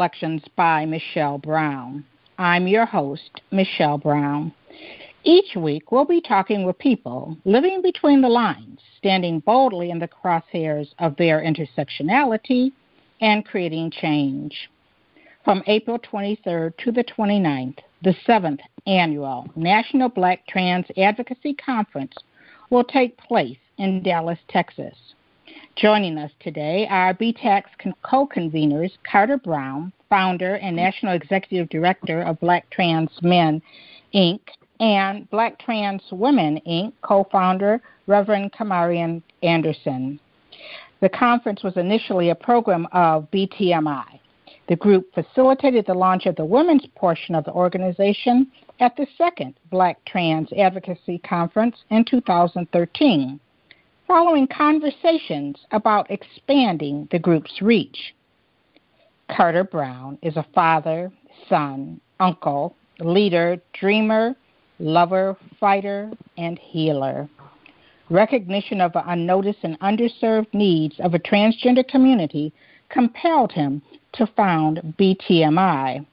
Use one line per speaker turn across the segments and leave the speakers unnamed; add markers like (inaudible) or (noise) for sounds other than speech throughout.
Collections by Michelle Brown. I'm your host, Michelle Brown. Each week, we'll be talking with people living between the lines, standing boldly in the crosshairs of their intersectionality and creating change. From April 23rd to the 29th, the seventh annual National Black Trans Advocacy Conference will take place in Dallas, Texas. Joining us today are BTAC's co conveners Carter Brown, founder and national executive director of Black Trans Men, Inc., and Black Trans Women, Inc., co founder Reverend Carmarion Anderson. The conference was initially a program of BTMI. The group facilitated the launch of the women's portion of the organization at the second Black Trans Advocacy Conference in 2013 following conversations about expanding the group's reach. Carter Brown is a father, son, uncle, leader, dreamer, lover, fighter, and healer. Recognition of the unnoticed and underserved needs of a transgender community compelled him to found BTMI,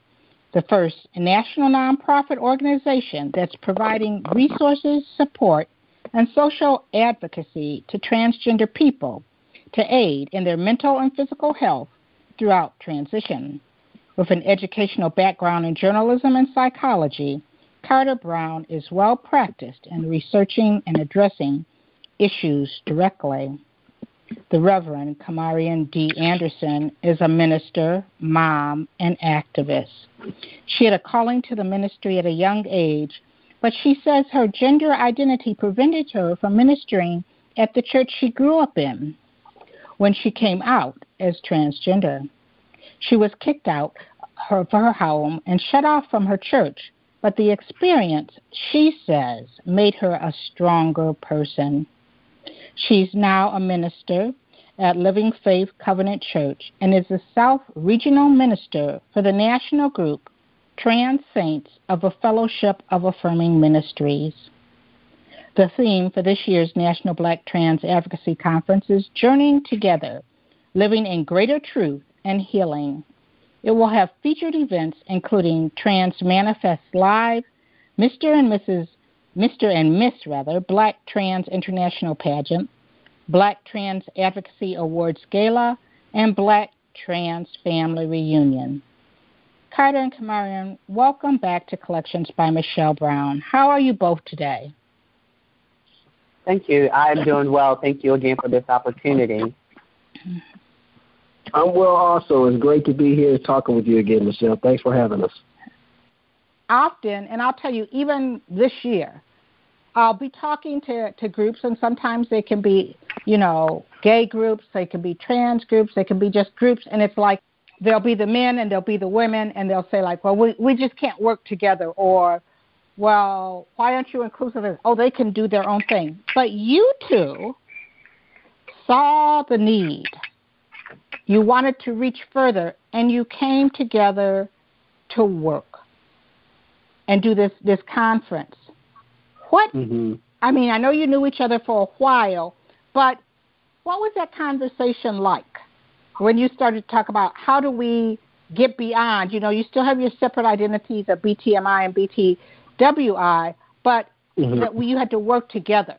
the first national nonprofit organization that's providing resources, support, and social advocacy to transgender people to aid in their mental and physical health throughout transition. With an educational background in journalism and psychology, Carter Brown is well practiced in researching and addressing issues directly. The Reverend Carmarion D. Anderson is a minister, mom, and activist. She had a calling to the ministry at a young age but she says her gender identity prevented her from ministering at the church she grew up in when she came out as transgender. She was kicked out of her home and shut off from her church, but the experience, she says, made her a stronger person. She's now a minister at Living Faith Covenant Church and is the South Regional Minister for the national group Trans Saints of a Fellowship of Affirming Ministries. The theme for this year's National Black Trans Advocacy Conference is Journeying Together, Living in Greater Truth and Healing. It will have featured events including Trans Manifest Live, Mr. and Mrs. Mr. and Miss rather, Black Trans International Pageant, Black Trans Advocacy Awards Gala, and Black Trans Family Reunion. Carter and Carmarion, welcome back to Collections by Michelle Brown. How are you both today?
Thank you. I'm doing well. Thank you again for this opportunity.
I'm well also. It's great to be here talking with you again, Michelle. Thanks for having us.
Often, and I'll tell you, even this year, I'll be talking to, to groups, and sometimes they can be, you know, gay groups, they can be trans groups, they can be just groups, and it's like there'll be the men and there'll be the women, and they'll say like, well, we we just can't work together, or well, why aren't you inclusive? Oh, they can do their own thing. But you two saw the need. You wanted to reach further, and you came together to work and do this this conference. What? Mm-hmm. I mean, I know you knew each other for a while, but what was that conversation like? When you started to talk about how do we get beyond, you know, you still have your separate identities of BTMI and BTWI, but mm-hmm. that you had to work together.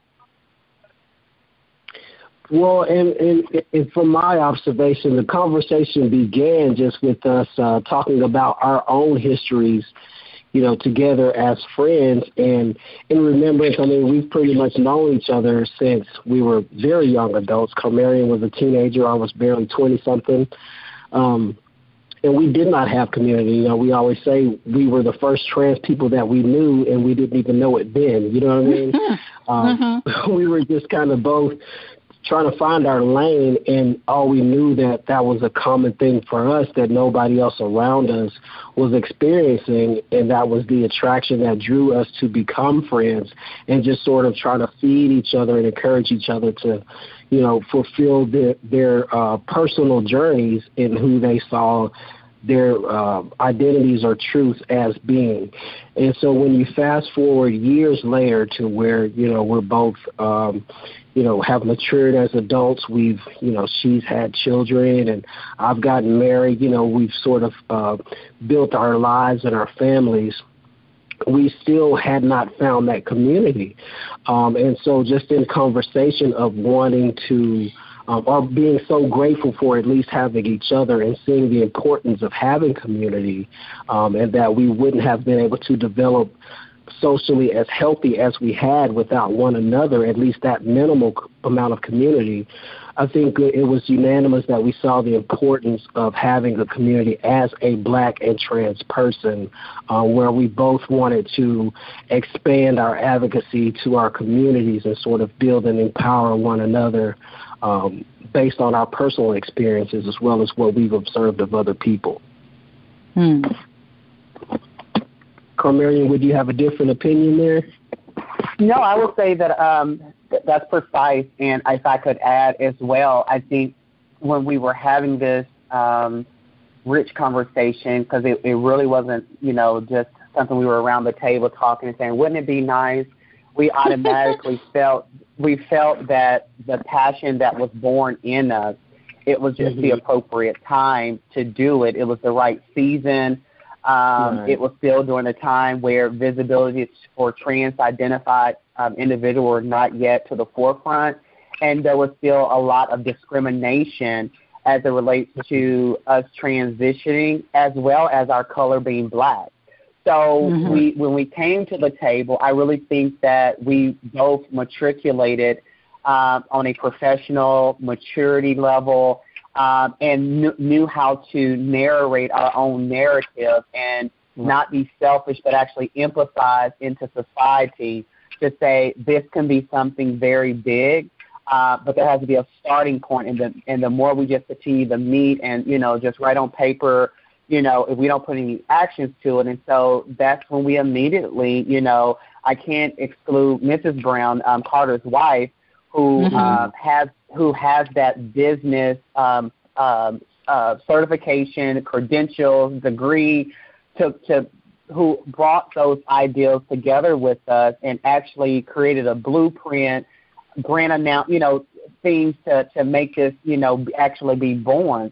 Well, and, and, and, from my observation, the conversation began just with us uh, talking about our own histories you know, together as friends and in remembrance, I mean, we've pretty much known each other since we were very young adults. Carmarion was a teenager, I was barely 20 something. Um, and we did not have community. You know, we always say we were the first trans people that we knew, and we didn't even know it then. You know what I mean? (laughs) um, mm-hmm. (laughs) We were just kind of both trying to find our lane, and all we knew that that was a common thing for us that nobody else around us was experiencing, and that was the attraction that drew us to become friends and just sort of try to feed each other and encourage each other to, you know, fulfill their their uh, personal journeys in who they saw their uh, identities or truths as being. And so when you fast forward years later to where, you know, we're both, um, you know, have matured as adults, we've, you know, she's had children and I've gotten married, you know, we've sort of uh, built our lives and our families we still had not found that community. Um, and so just in conversation of wanting to um, being so grateful for at least having each other and seeing the importance of having community, um, and that we wouldn't have been able to develop socially as healthy as we had without one another, at least that minimal amount of community. I think it was unanimous that we saw the importance of having a community as a black and trans person, uh, where we both wanted to expand our advocacy to our communities and sort of build and empower one another um, based on our personal experiences as well as what we've observed of other people.
Hmm.
Carmarion, would you have a different opinion there?
No, I will say that um, th- that's precise. And if I could add as well, I think when we were having this um, rich conversation, because it, it really wasn't, you know, just something we were around the table talking and saying, wouldn't it be nice? We automatically (laughs) felt we felt that the passion that was born in us, it was just mm-hmm. the appropriate time to do it. It was the right season. Um, right. It was still during a time where visibility for trans identified um, individuals were not yet to the forefront, and there was still a lot of discrimination as it relates to us transitioning, as well as our color being black. So mm-hmm. we, when we came to the table, I really think that we both matriculated uh, on a professional maturity level um, and kn- knew how to narrate our own narrative and not be selfish, but actually empathize into society to say this can be something very big. Uh, but there has to be a starting point. point, and the and the more we just continue to meet and you know just write on paper you know, if we don't put any actions to it. And so that's when we immediately, you know, I can't exclude Mrs. Brown, um, Carter's wife, who mm-hmm. uh, has who has that business um, um, uh, certification, credentials, degree, to to who brought those ideals together with us and actually created a blueprint, grant amount, you know, things to to make this, you know, actually be born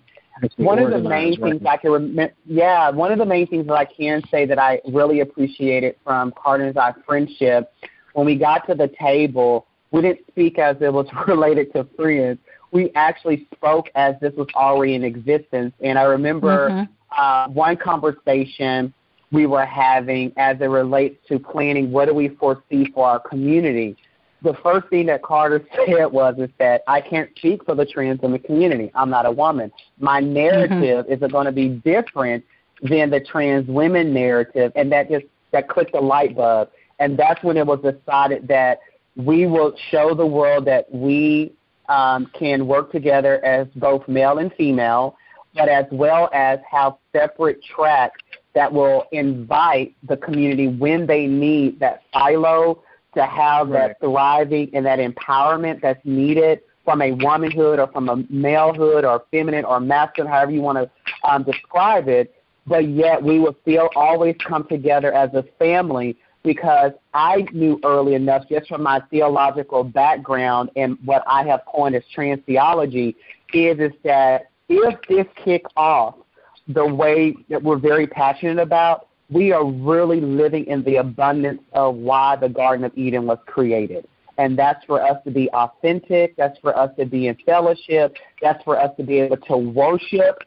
one of the main right? things I can remember, yeah, one of the main things that I can say that I really appreciated from Carter and I friendship, when we got to the table, we didn't speak as it was (laughs) related to friends. We actually spoke as this was already in existence. And I remember mm-hmm. uh, one conversation we were having as it relates to planning what do we foresee for our community the first thing that Carter (laughs) said was is that I can't speak for the trans in the community. I'm not a woman. My narrative mm-hmm. is going to be different than the trans women narrative, and that just that clicked the light bulb. And that's when it was decided that we will show the world that we um, can work together as both male and female, but as well as have separate tracks that will invite the community when they need that silo to have right. that thriving and that empowerment that's needed from a womanhood or from a malehood or feminine or masculine, however you want to um, describe it, but yet we will still always come together as a family because I knew early enough, just from my theological background and what I have coined as trans theology, is, is that if this kick off the way that we're very passionate about, we are really living in the abundance of why the Garden of Eden was created. And that's for us to be authentic. That's for us to be in fellowship. That's for us to be able to worship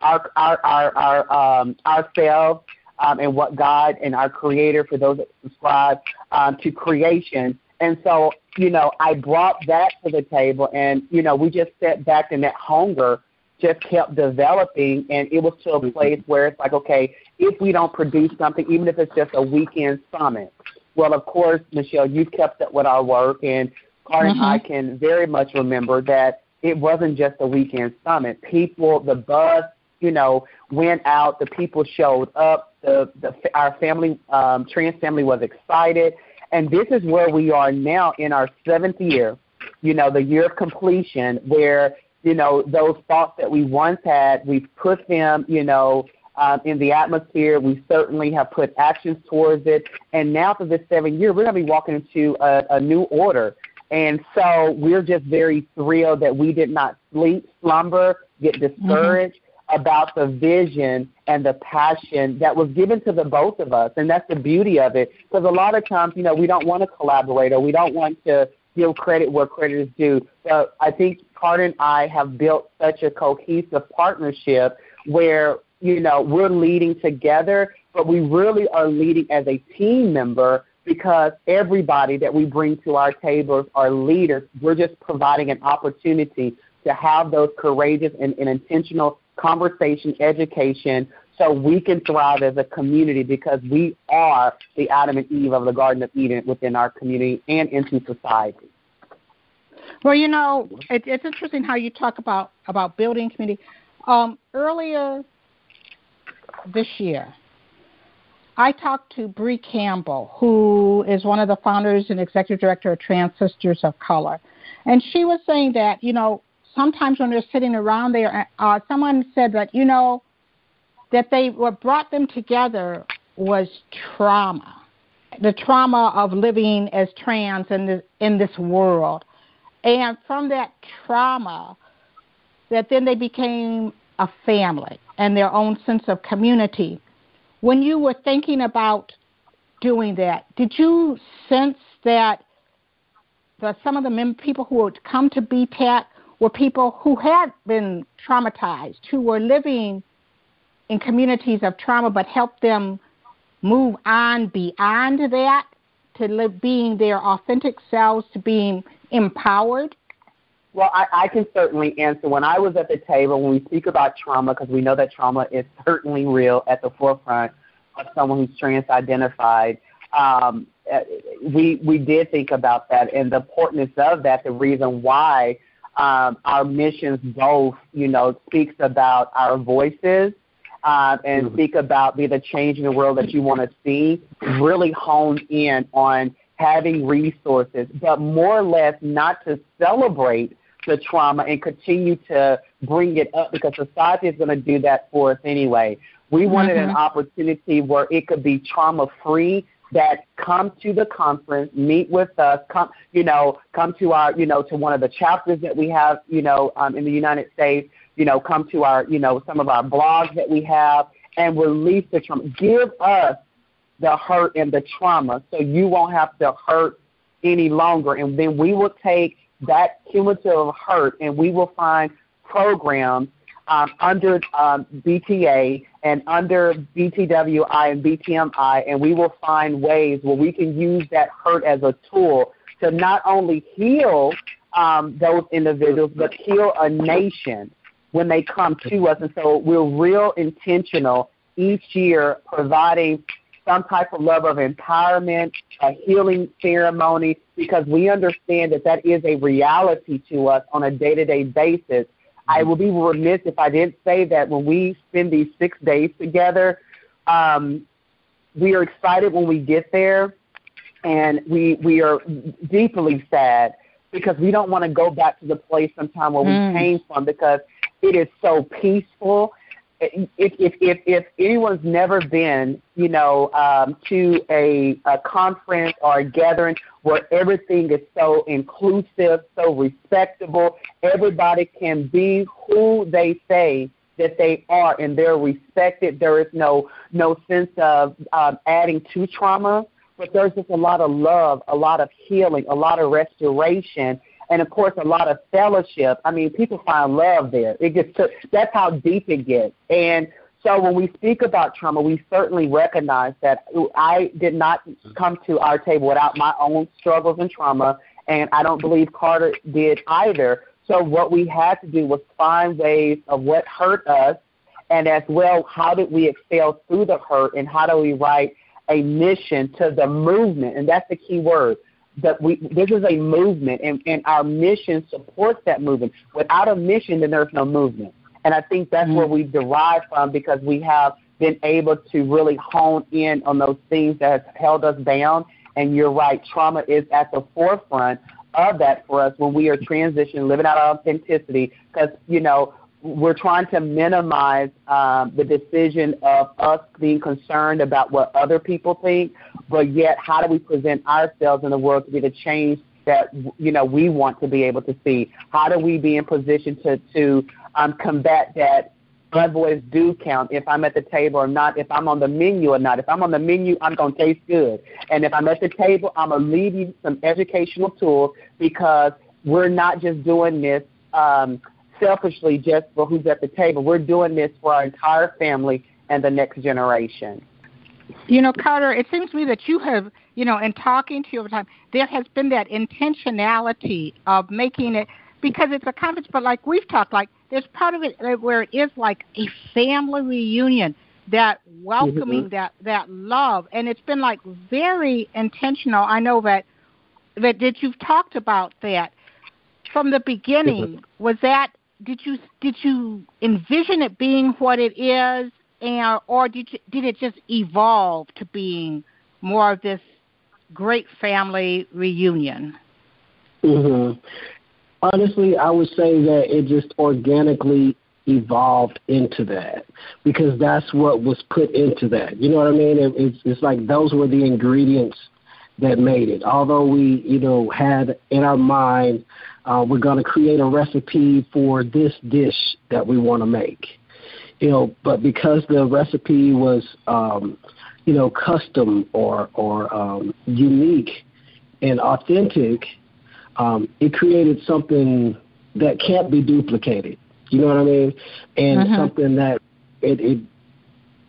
our our our, our um, ourselves um, and what God and our Creator, for those that subscribe um, to creation. And so, you know, I brought that to the table, and you know, we just sat back in that hunger just kept developing, and it was to a place where it's like, okay, if we don't produce something, even if it's just a weekend summit, well, of course, Michelle, you've kept up with our work, and Carter mm-hmm. and I can very much remember that it wasn't just a weekend summit. People, the buzz, you know, went out. The people showed up. The, the our family, um, trans family, was excited, and this is where we are now in our seventh year. You know, the year of completion, where you know those thoughts that we once had, we've put them, you know, um, in the atmosphere. We certainly have put actions towards it. And now for this seven year, we're going to be walking into a, a new order. And so we're just very thrilled that we did not sleep, slumber, get discouraged mm-hmm. about the vision and the passion that was given to the both of us. And that's the beauty of it. Because a lot of times, you know, we don't want to collaborate or we don't want to give credit where credit is due. But I think Carter and I have built such a cohesive partnership where you know, we're leading together, but we really are leading as a team member because everybody that we bring to our tables are leaders. We're just providing an opportunity to have those courageous and, and intentional conversation, education, so we can thrive as a community because we are the Adam and Eve of the Garden of Eden within our community and into society.
Well, you know, it, it's interesting how you talk about about building community. Um, earlier this year, I talked to Bree Campbell, who is one of the founders and executive director of Trans Sisters of Color. And she was saying that, you know, sometimes when they're sitting around there, uh, someone said that, you know, that they what brought them together was trauma, the trauma of living as trans in this, in this world, and from that trauma, that then they became a family and their own sense of community. When you were thinking about doing that, did you sense that the, some of the mem- people who would come to BTAC were people who had been traumatized, who were living in communities of trauma, but helped them move on beyond that to live, being their authentic selves, to being empowered?
Well, I, I can certainly answer. When I was at the table, when we speak about trauma, because we know that trauma is certainly real at the forefront of someone who's trans-identified, um, uh, we we did think about that and the importance of that. The reason why um, our missions both, you know, speaks about our voices uh, and mm-hmm. speak about be the change in the world that you want to see. Really honed in on having resources, but more or less not to celebrate the trauma and continue to bring it up because society is going to do that for us anyway. We wanted mm-hmm. an opportunity where it could be trauma free that come to the conference, meet with us, come, you know, come to our, you know, to one of the chapters that we have, you know, um, in the United States, you know, come to our, you know, some of our blogs that we have and release the trauma. Give us the hurt and the trauma so you won't have to hurt any longer. And then we will take that cumulative hurt, and we will find programs um, under um, BTA and under BTWI and BTMI, and we will find ways where we can use that hurt as a tool to not only heal um, those individuals, but heal a nation when they come to us. And so we're real intentional each year providing some type of level of empowerment, a healing ceremony, because we understand that that is a reality to us on a day to day basis. I will be remiss if I didn't say that when we spend these six days together, um, we are excited when we get there, and we we are deeply sad because we don't want to go back to the place sometime where mm. we came from because it is so peaceful if if if, if anyone's never been, you know, um, to a, a conference or a gathering where everything is so inclusive, so respectable, everybody can be who they say that they are, and they're respected. There is no no sense of um, adding to trauma, but there's just a lot of love, a lot of healing, a lot of restoration, and of course a lot of fellowship. I mean, people find love there. It gets to, that's how deep it gets. And so when we speak about trauma, we certainly recognize that I did not come to our table without my own struggles and trauma, and I don't believe Carter did either. So what we had to do was find ways of what hurt us, and as well, how did we excel through the hurt, and how do we write a mission to the movement, and that's the key word. That we this is a movement, and, and our mission supports that movement. Without a mission, then there's no movement. And I think that's mm-hmm. where we derive from because we have been able to really hone in on those things that have held us down. And you're right, trauma is at the forefront of that for us when we are transitioning, living out our authenticity, because, you know, we're trying to minimize um, the decision of us being concerned about what other people think, but yet how do we present ourselves in the world to be the change that you know we want to be able to see? How do we be in position to to um, combat that my voice do count if I'm at the table or not, if I'm on the menu or not. If I'm on the menu, I'm going to taste good. And if I'm at the table, I'm going to leave you some educational tools because we're not just doing this um, selfishly just for who's at the table. We're doing this for our entire family and the next generation.
You know, Carter, it seems to me that you have, you know, in talking to you over time, there has been that intentionality of making it because it's a conference, but like we've talked, like there's part of it where it is like a family reunion, that welcoming, mm-hmm. that that love, and it's been like very intentional. I know that that that you've talked about that from the beginning. Mm-hmm. Was that did you did you envision it being what it is, and or did you, did it just evolve to being more of this great family reunion?
Mhm honestly, I would say that it just organically evolved into that because that's what was put into that. You know what I mean? It, it's it's like those were the ingredients that made it. Although we, you know, had in our mind, uh, we're going to create a recipe for this dish that we want to make. You know, but because the recipe was, um, you know, custom or or um, unique and authentic, um, it created something that can't be duplicated. You know what I mean? And uh-huh. something that it, it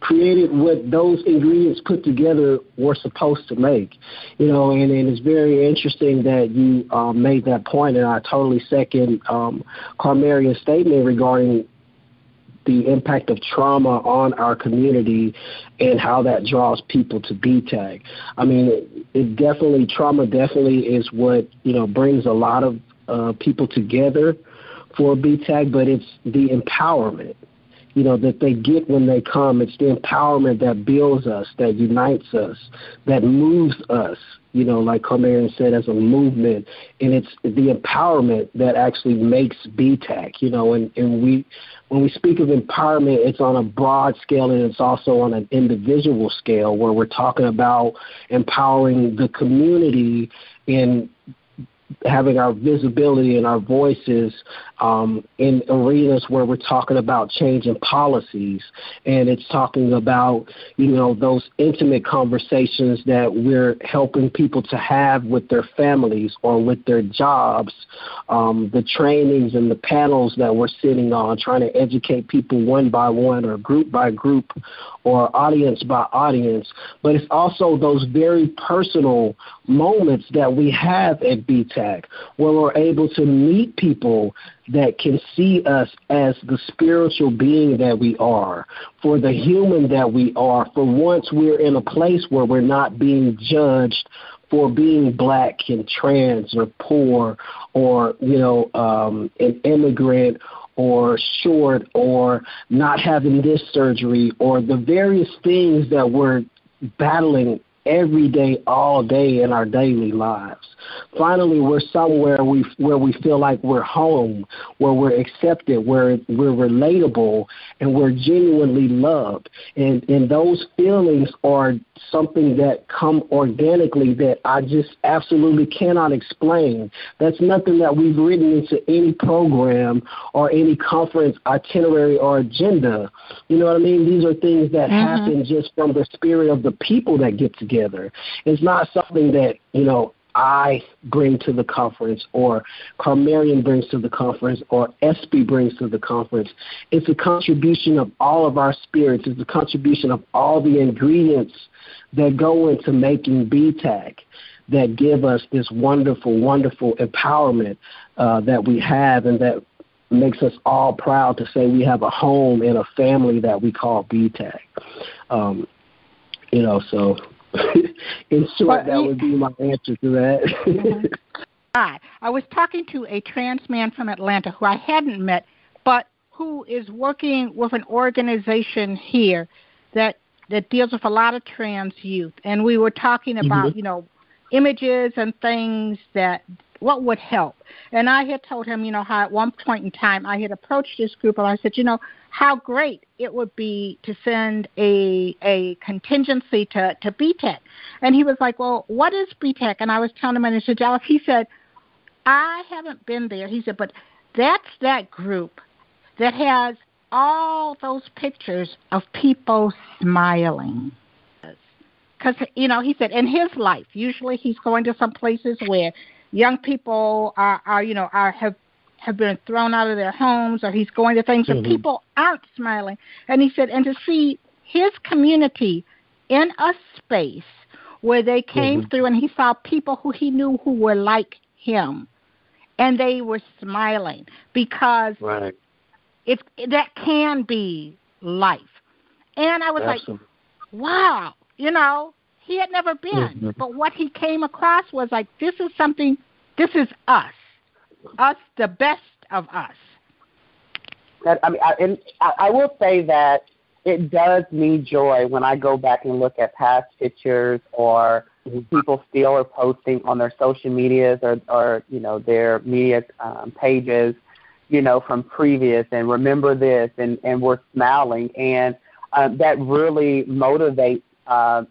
created what those ingredients put together were supposed to make. You know, and, and it's very interesting that you um, made that point, and I totally second um, Carmarion's statement regarding the impact of trauma on our community and how that draws people to BTAC. I mean, it, it definitely trauma definitely is what you know brings a lot of uh, people together for BTAC, but it's the empowerment you know, that they get when they come. It's the empowerment that builds us, that unites us, that moves us, you know, like Carmarion said, as a movement. And it's the empowerment that actually makes BTAC, you know, and, and we, when we speak of empowerment, it's on a broad scale and it's also on an individual scale where we're talking about empowering the community in having our visibility and our voices um, in arenas where we're talking about changing policies and it's talking about you know those intimate conversations that we're helping people to have with their families or with their jobs um, the trainings and the panels that we're sitting on trying to educate people one by one or group by group or audience by audience. But it's also those very personal moments that we have at Where we're able to meet people that can see us as the spiritual being that we are, for the human that we are, for once we're in a place where we're not being judged for being black and trans or poor or, you know, um, an immigrant or short or not having this surgery or the various things that we're battling every day, all day in our daily lives. Finally, we're somewhere we where we feel like we're home, where we're accepted, where we're relatable, and we're genuinely loved. And and those feelings are something that come organically that I just absolutely cannot explain. That's nothing that we've written into any program or any conference itinerary or agenda. You know what I mean? These are things that mm-hmm. happen just from the spirit of the people that get together. It's not something that, you know, I bring to the conference or Carmarion brings to the conference or SB brings to the conference. It's a contribution of all of our spirits. It's a contribution of all the ingredients that go into making BTAC that give us this wonderful, wonderful empowerment uh, that we have and that makes us all proud to say we have a home and a family that we call BTAC. Um, you know, so (laughs) in short, that would be my answer to that. (laughs)
Hi, I was talking to a trans man from Atlanta who I hadn't met, but who is working with an organization here that that deals with a lot of trans youth, and we were talking about mm-hmm. you know images and things that what would help. And I had told him, you know, how at one point in time I had approached this group and I said, you know, how great it would be to send a a contingency to to BTAC. And he was like, well, what is BTAC? And I was telling him, and he said, Dallas, he said, I haven't been there. He said, but that's that group that has all those pictures of people smiling because you know he said in his life usually he's going to some places where young people are, are you know are have have been thrown out of their homes or he's going to things mm-hmm. where people aren't smiling and he said and to see his community in a space where they came mm-hmm. through and he saw people who he knew who were like him and they were smiling because
right.
it that can be life and i was Absolutely. like wow you know he had never been. Mm-hmm. But what he came across was like, this is something, this is us, us, the best of us.
That I mean, I, and I, I will say that it does me joy when I go back and look at past pictures or people still are posting on their social medias or, or you know their media um, pages, you know from previous and remember this and and we're smiling and um, that really motivates uh,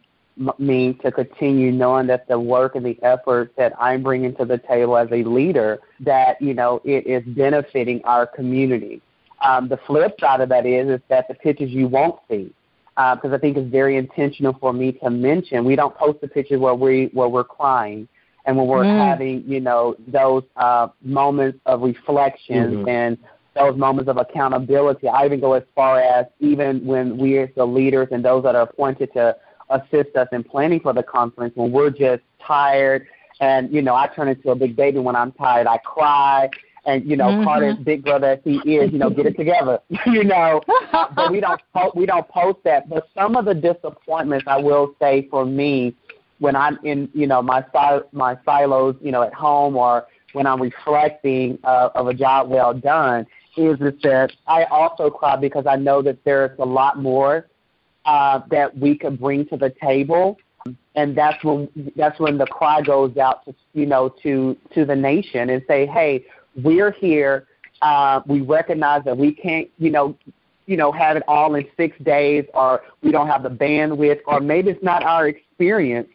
me to continue knowing that the work and the effort that I'm bringing to the table as a leader, that you know it is benefiting our community. Um, the flip side of that is is that the pictures you won't see, because uh, I think it's very intentional for me to mention. We don't post the pictures where we where we're crying and when we're mm. having you know those uh, moments of reflection mm-hmm. and those moments of accountability. I even go as far as even when we as the leaders and those that are appointed to assist us in planning for the conference when we're just tired. And, you know, I turn into a big baby when I'm tired. I cry. And, you know, mm-hmm. Carter's big brother as he is, you know, get it together, (laughs) you know. (laughs) but we don't po- we don't post that. But some of the disappointments, I will say, for me, when I'm in, you know, my my silos, you know, at home or when I'm reflecting uh, of a job well done, is that I also cry because I know that there's a lot more uh, that we can bring to the table. And that's when that's when the cry goes out to you know to to the nation and say, hey, we're here. Uh, we recognize that we can't you know you know have it all in six days, or we don't have the bandwidth, or maybe it's not our experience.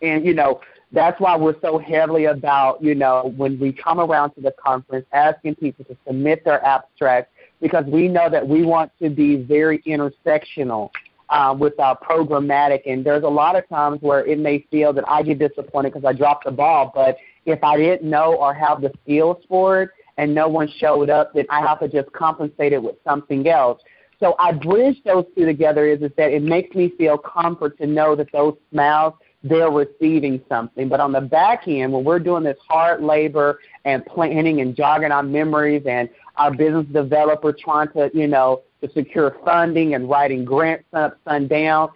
And you know that's why we're so heavily about you know when we come around to the conference asking people to submit their abstracts because we know that we want to be very intersectional uh, with our programmatic. And there's a lot of times where it may feel that I get disappointed because I dropped the ball. But if I didn't know or have the skills for it and no one showed up, then I have to just compensate it with something else. So I bridge those two together is, is that it makes me feel comfort to know that those smiles they're receiving something. But on the back end, when we're doing this hard labor and planning and jogging our memories and our business developer trying to, you know, to secure funding and writing grants up, sundown.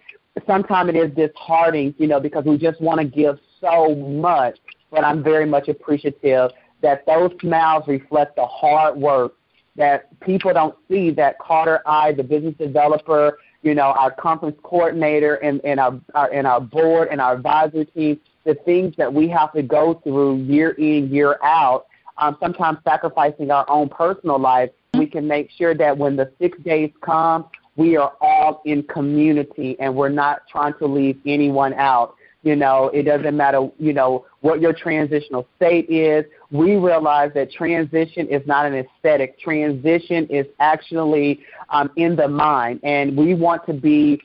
Sometimes it is disheartening, you know, because we just want to give so much. But I'm very much appreciative that those smiles reflect the hard work that people don't see that Carter I, the business developer, you know, our conference coordinator and, and our, our and our board and our advisory team, the things that we have to go through year in, year out, um, sometimes sacrificing our own personal life we can make sure that when the six days come, we are all in community and we're not trying to leave anyone out. You know, it doesn't matter, you know, what your transitional state is. We realize that transition is not an aesthetic. Transition is actually um, in the mind. And we want to be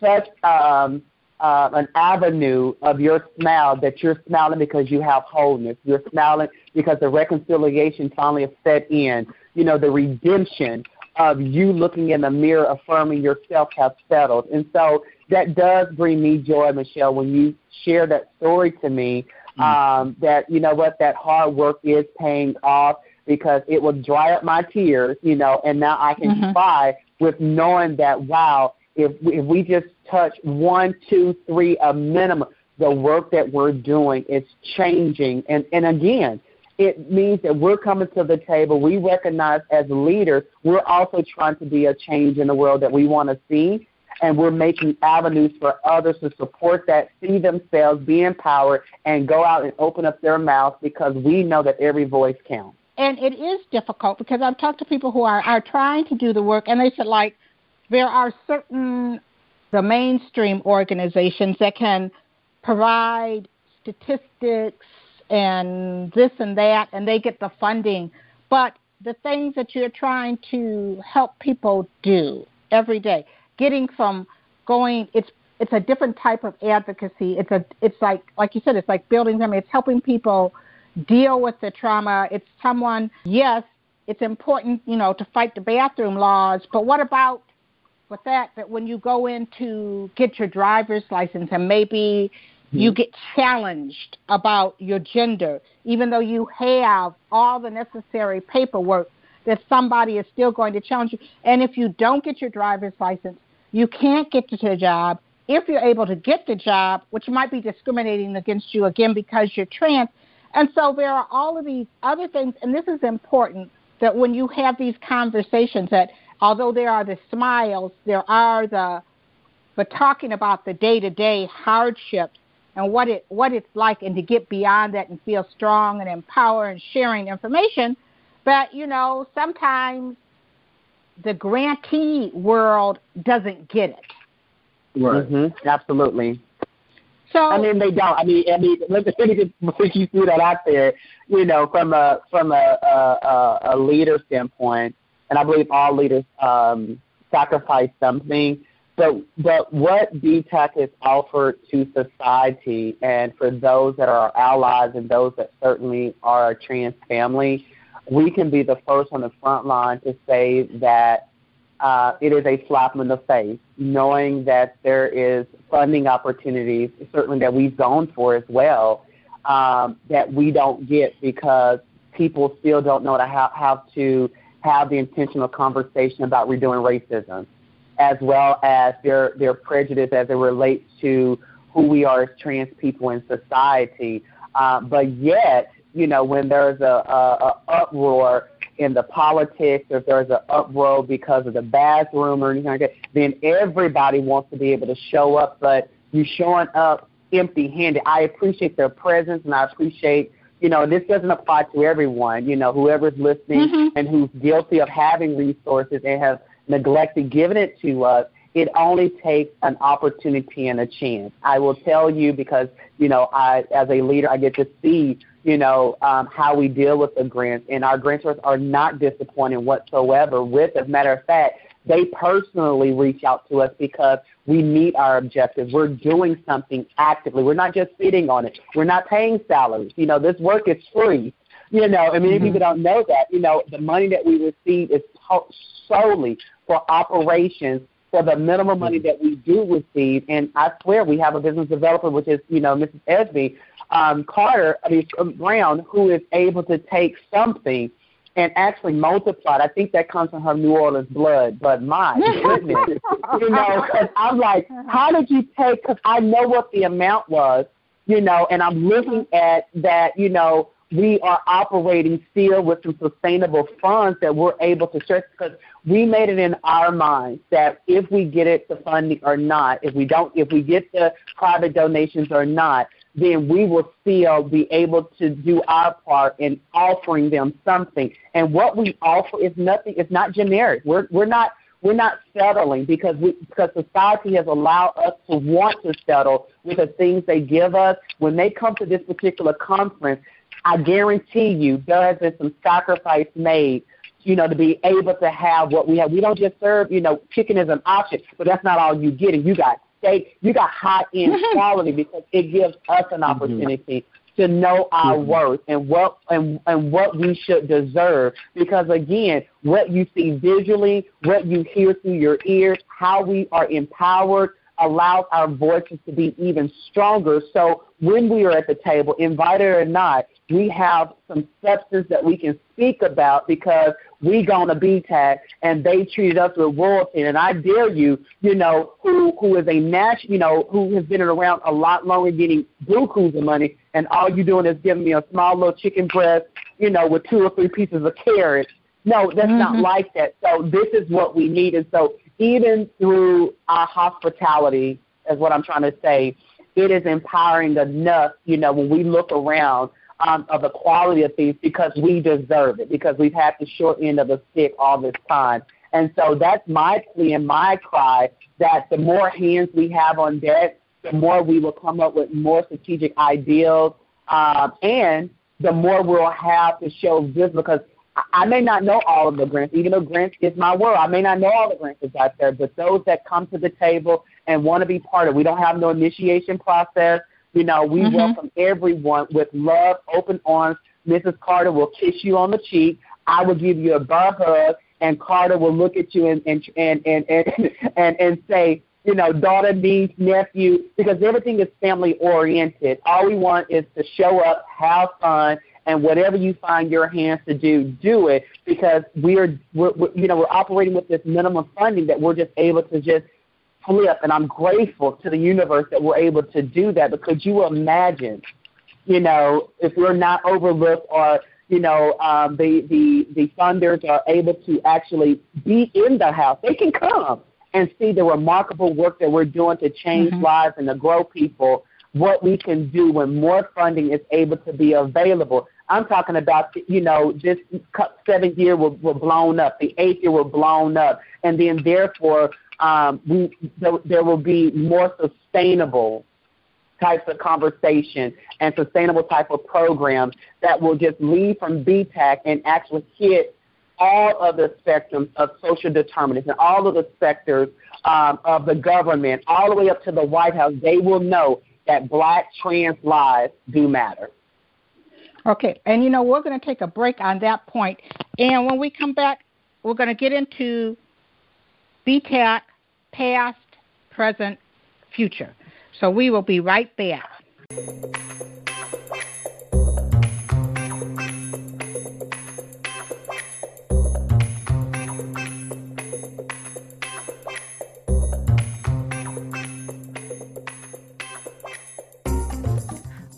such um, uh, an avenue of your smile that you're smiling because you have wholeness. You're smiling because the reconciliation finally has set in you know, the redemption of you looking in the mirror, affirming yourself has settled. And so that does bring me joy, Michelle, when you share that story to me mm-hmm. um, that you know what that hard work is paying off because it will dry up my tears, you know, and now I can mm-hmm. cry with knowing that wow, if if we just touch one, two, three, a minimum, the work that we're doing is changing. And and again, it means that we're coming to the table. We recognize as leaders, we're also trying to be a change in the world that we want to see. And we're making avenues for others to support that, see themselves, be empowered, and go out and open up their mouths because we know that every voice counts.
And it is difficult because I've talked to people who are, are trying to do the work, and they said, like, there are certain the mainstream organizations that can provide statistics and this and that, and they get the funding. But the things that you're trying to help people do every day, getting from going, it's it's a different type of advocacy. It's a it's like like you said, it's like building them. It's helping people deal with the trauma. It's someone. Yes, it's important, you know, to fight the bathroom laws. But what about with that? That when you go in to get your driver's license and maybe Mm-hmm. You get challenged about your gender, even though you have all the necessary paperwork, that somebody is still going to challenge you. And if you don't get your driver's license, you can't get to the job. If you're able to get the job, which might be discriminating against you again because you're trans. And so there are all of these other things, and this is important that when you have these conversations, that although there are the smiles, there are the, but talking about the day to day hardships and what it what it's like and to get beyond that and feel strong and empowered and sharing information but you know sometimes the grantee world doesn't get it
right mm-hmm. absolutely
so
I mean, they don't. I mean, I mean, let me, (laughs) let me just put you through that out there. You know, from a from a a, a leader standpoint, and I believe all leaders um, sacrifice something. But but what BTAC has offered to society, and for those that are our allies and those that certainly are our trans family, we can be the first on the front line to say that uh, it is a slap in the face, knowing that there is funding opportunities, certainly that we've gone for as well, um, that we don't get because people still don't know how, how to have the intentional conversation about redoing racism as well as their their prejudice as it relates to who we are as trans people in society. Uh, but yet, you know, when there's a, a, a uproar in the politics, or if there's an uproar because of the bathroom or anything like that, then everybody wants to be able to show up. But you're showing up empty-handed. I appreciate their presence, and I appreciate you know, this doesn't apply to everyone, you know, whoever's listening mm-hmm. and who's guilty of having resources and have neglected giving it to us, it only takes an opportunity and a chance. I will tell you because, you know, I, as a leader, I get to see, you know, um, how we deal with the grants, and our grantors are not disappointing whatsoever. With, as a matter of fact, they personally reach out to us because we meet our objectives. We're doing something actively. We're not just sitting on it. We're not paying salaries. You know, this work is free. You know, and many mm-hmm. people don't know that. You know, the money that we receive is solely for operations for the minimum money that we do receive. And I swear we have a business developer, which is, you know, Mrs. Esby um, Carter, I mean, um, Brown, who is able to take something and actually multiplied. I think that comes from her New Orleans blood, but my (laughs) goodness, you know, I'm like, how did you take, because I know what the amount was, you know, and I'm looking at that, you know, we are operating still with some sustainable funds that we're able to stretch because we made it in our minds that if we get it the funding or not, if we don't, if we get the private donations or not, then we will still be able to do our part in offering them something. And what we offer is nothing. It's not generic. We're we're not we're not settling because we because society has allowed us to want to settle with the things they give us. When they come to this particular conference, I guarantee you there has been some sacrifice made, you know, to be able to have what we have. We don't just serve, you know, chicken as an option, but that's not all you getting. You got steak, you got high end (laughs) quality because it gives us an opportunity mm-hmm. to know our mm-hmm. worth and what and and what we should deserve. Because again, what you see visually, what you hear through your ears, how we are empowered allows our voices to be even stronger. So when we are at the table, invited or not, we have some substance that we can speak about because we gonna BTAC and they treated us with royalty. And I dare you, you know, who who is a national, you know, who has been around a lot longer, getting bukus of money, and all you're doing is giving me a small little chicken breast, you know, with two or three pieces of carrot. No, that's mm-hmm. not like that. So this is what we need. And so even through our hospitality, is what I'm trying to say, it is empowering enough, you know, when we look around um, of the quality of things because we deserve it, because we've had the short end of the stick all this time. And so that's my plea and my cry that the more hands we have on deck, the more we will come up with more strategic ideals, um, and the more we'll have to show this because I may not know all of the grants, even though grants is my world. I may not know all the grants that's out there, but those that come to the table and want to be part of, we don't have no initiation process. You know, we mm-hmm. welcome everyone with love, open arms. Mrs. Carter will kiss you on the cheek. I will give you a bar hug, and Carter will look at you and and and and and, (laughs) and, and say, you know, daughter, niece, nephew, because everything is family oriented. All we want is to show up, have fun, and whatever you find your hands to do, do it because we're, we're, we're you know we're operating with this minimum funding that we're just able to just flip, and I'm grateful to the universe that we're able to do that because you imagine, you know, if we're not overlooked or you know um, the the the funders are able to actually be in the house, they can come and see the remarkable work that we're doing to change mm-hmm. lives and to grow people. What we can do when more funding is able to be available. I'm talking about, you know, just seventh year were, were blown up, the eighth year were blown up, and then therefore um, we, there, there will be more sustainable types of conversation and sustainable type of programs that will just lead from BTAC and actually hit all of the spectrums of social determinants and all of the sectors um, of the government, all the way up to the White House. They will know that black trans lives do matter.
Okay, and you know, we're going to take a break on that point. And when we come back, we're going to get into BTAC, past, present, future. So we will be right back.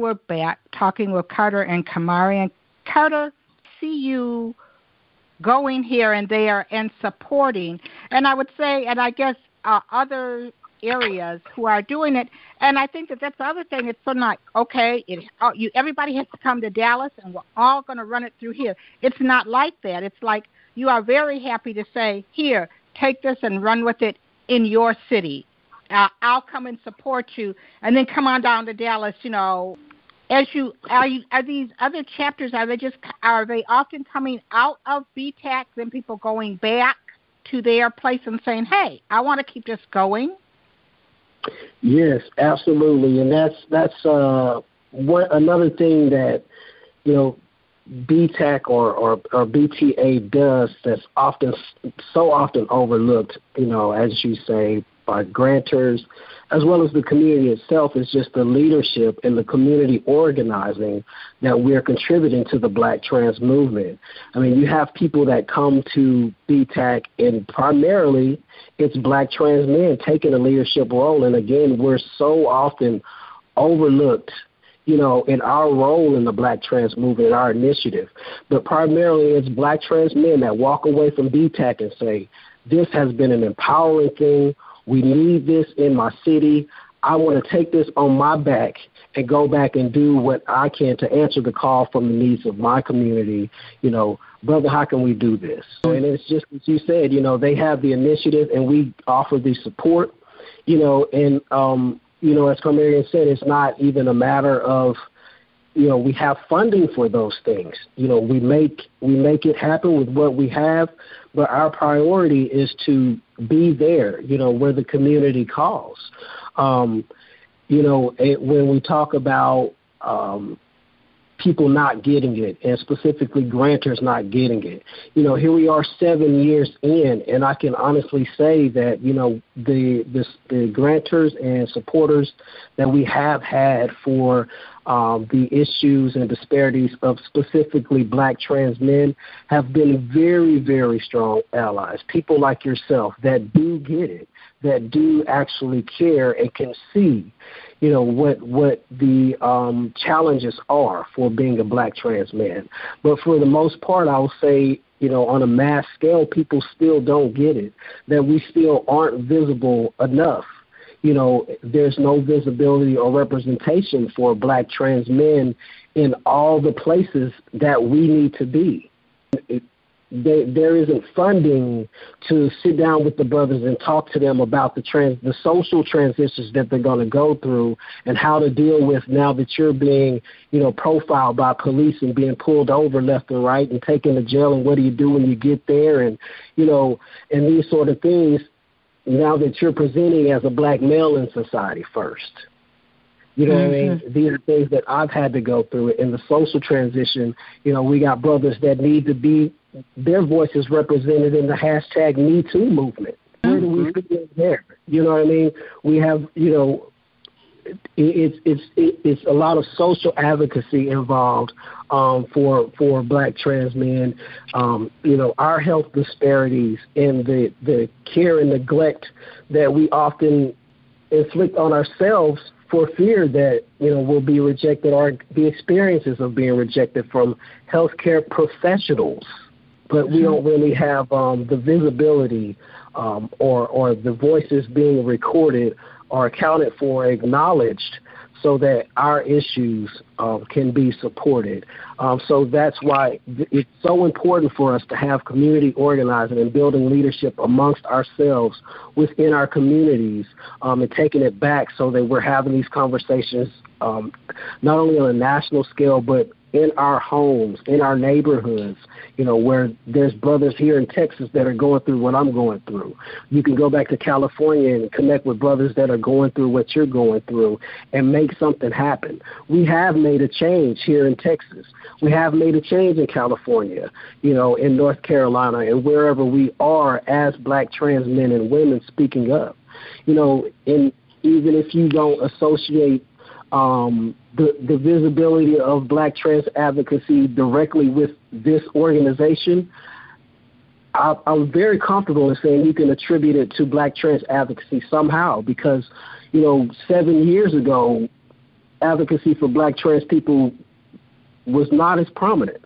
we're back talking with Carter and Kamari. And Carter, see you going here and there and supporting. And I would say, and I guess uh, other areas who are doing it. And I think that that's the other thing. It's not okay. It uh, you everybody has to come to Dallas, and we're all going to run it through here. It's not like that. It's like you are very happy to say, here, take this and run with it in your city. Uh, I'll come and support you, and then come on down to Dallas. You know, as you are you are these other chapters are they just are they often coming out of BTAC then people going back to their place and saying, "Hey, I want to keep this going."
Yes, absolutely, and that's that's uh, one another thing that you know BTAC or, or or BTA does that's often so often overlooked. You know, as you say, by grantors, as well as the community itself, is just the leadership and the community organizing that we're contributing to the black trans movement. I mean, you have people that come to BTAC, and primarily it's black trans men taking a leadership role. And again, we're so often overlooked you know, in our role in the black trans movement, our initiative. But primarily it's black trans men that walk away from BTAC and say, this has been an empowering thing We need this in my city. I want to take this on my back and go back and do what I can to answer the call from the needs of my community. You know, brother, how can we do this? And it's just as you said, you know, they have the initiative and we offer the support, you know, and, um, you know, as Carmarion said, it's not even a matter of, you know, we have funding for those things. You know, we make we make it happen with what we have, but our priority is to be there, you know, where the community calls. Um, you know, it, when we talk about um, people not getting it, and specifically grantors not getting it. You know, here we are seven years in, and I can honestly say that you know the the, the grantors and supporters that we have had for um, the issues and disparities of specifically black trans men have been very, very strong allies. People like yourself that do get it, that do actually care and can see, you know, what what the um, challenges are for being a black trans man. But for the most part, I will say, you know, on a mass scale, people still don't get it. That we still aren't visible enough. You know, there's no visibility or representation for black trans men in all the places that we need to be. There, there isn't funding to sit down with the brothers and talk to them about the trans, the social transitions that they're going to go through and how to deal with now that you're being, you know, profiled by police and being pulled over left and right and taken to jail and what do you do when you get there and, you know, and these sort of things now that you're presenting as a black male in society first. You know mm-hmm. what I mean? Mm-hmm. These are things that I've had to go through. In the social transition, you know, we got brothers that need to be their voices represented in the hashtag Me Too movement. Where do we mm-hmm. fit there? You know what I mean? We have, you know, it's it's it's a lot of social advocacy involved um, for for Black trans men. Um, you know, our health disparities and the the care and neglect that we often inflict on ourselves for fear that you know we'll be rejected or the experiences of being rejected from healthcare professionals but we don't really have um, the visibility um, or or the voices being recorded or accounted for, acknowledged, so that our issues um, can be supported. Um, so that's why it's so important for us to have community organizing and building leadership amongst ourselves within our communities um, and taking it back so that we're having these conversations um, not only on a national scale but in our homes, in our neighborhoods, you know, where there's brothers here in Texas that are going through what I'm going through. You can go back to California and connect with brothers that are going through what you're going through and make something happen. We have made a change here in Texas. We have made a change in California, you know, in North Carolina and wherever we are as black trans men and women speaking up. You know, and even if you don't associate um, the, the visibility of black trans advocacy directly with this organization, I, I'm very comfortable in saying you can attribute it to black trans advocacy somehow because, you know, seven years ago, advocacy for black trans people was not as prominent,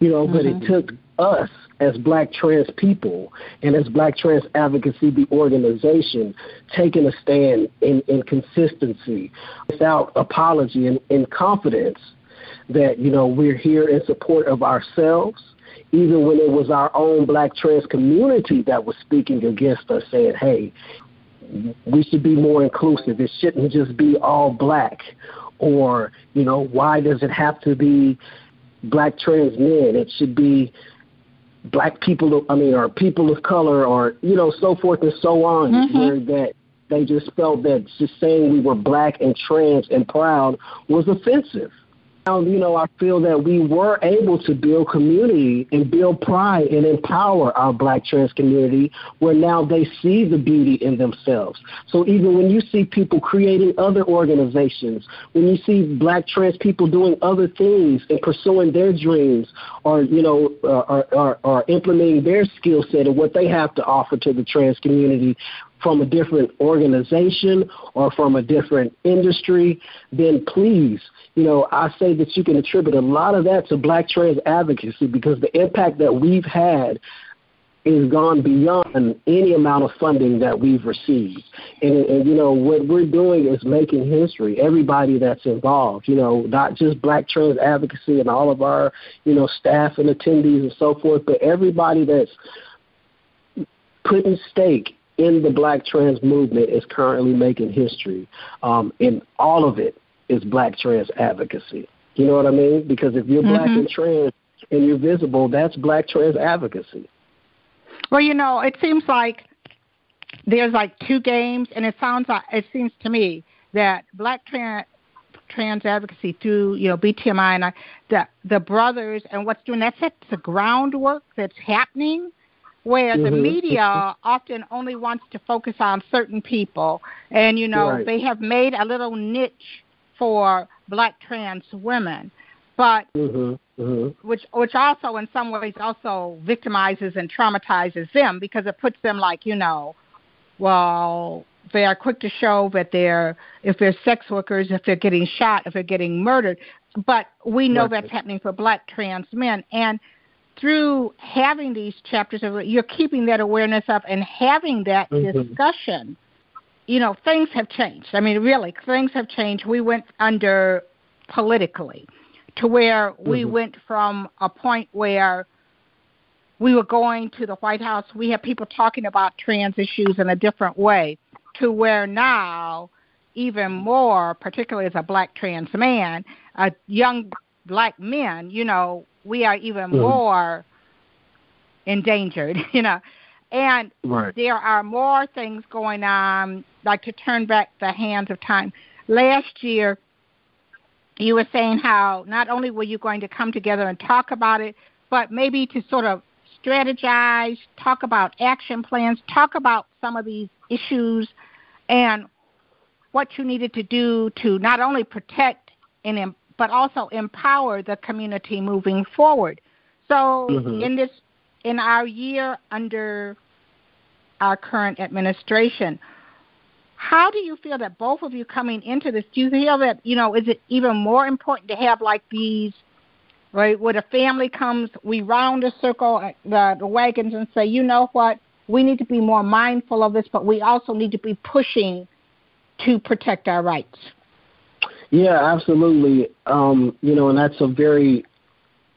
you know, mm-hmm. but it mm-hmm. took us as black trans people and as black trans advocacy, the organization, taking a stand in, in consistency without apology and in confidence that, you know, we're here in support of ourselves, even when it was our own black trans community that was speaking against us, saying, hey, we should be more inclusive. It shouldn't just be all black. Or, you know, why does it have to be black trans men? It should be black people, I mean, or people of color, or you know, so forth and so on, mm-hmm. where that they just felt that just saying we were black and trans and proud was offensive. You know, I feel that we were able to build community and build pride and empower our black trans community where now they see the beauty in themselves. So even when you see people creating other organizations, when you see black trans people doing other things and pursuing their dreams or, you know, uh, or, or, or implementing their skill set and what they have to offer to the trans community, from a different organization or from a different industry, then please you know, I say that you can attribute a lot of that to black trans advocacy because the impact that we've had is gone beyond any amount of funding that we've received. And, and, you know, what we're doing is making history. Everybody that's involved, you know, not just Black Trans Advocacy and all of our, you know, staff and attendees and so forth, but everybody that's putting stake in the Black Trans movement is currently making history. Um, and all of it is Black Trans Advocacy. You know what I mean? Because if you're mm-hmm. Black and trans and you're visible, that's Black Trans Advocacy.
Well, you know, it seems like there's like two games, and it sounds like it seems to me that Black trans trans advocacy through you know BTMI and I, the the brothers and what's doing that's that's the groundwork that's happening where mm-hmm. the media often only wants to focus on certain people and you know right. they have made a little niche for black trans women but mm-hmm. Mm-hmm. which which also in some ways also victimizes and traumatizes them because it puts them like you know, well they are quick to show that they're if they're sex workers, if they're getting shot, if they're getting murdered, but we know right. that's happening for black trans men and through having these chapters of you're keeping that awareness up and having that mm-hmm. discussion you know things have changed i mean really things have changed we went under politically to where mm-hmm. we went from a point where we were going to the White House, we had people talking about trans issues in a different way, to where now, even more, particularly as a black trans man, a young black men, you know, we are even mm-hmm. more endangered, (laughs) you know. And right. there are more things going on, like to turn back the hands of time. Last year, you were saying how not only were you going to come together and talk about it, but maybe to sort of strategize, talk about action plans, talk about some of these issues and what you needed to do to not only protect and but also empower the community moving forward. So mm-hmm. in this in our year under our current administration, how do you feel that both of you coming into this? Do you feel that you know is it even more important to have like these, right? Where the family comes, we round a circle uh, the, the wagons and say, you know what, we need to be more mindful of this, but we also need to be pushing to protect our rights.
Yeah, absolutely. Um, you know, and that's a very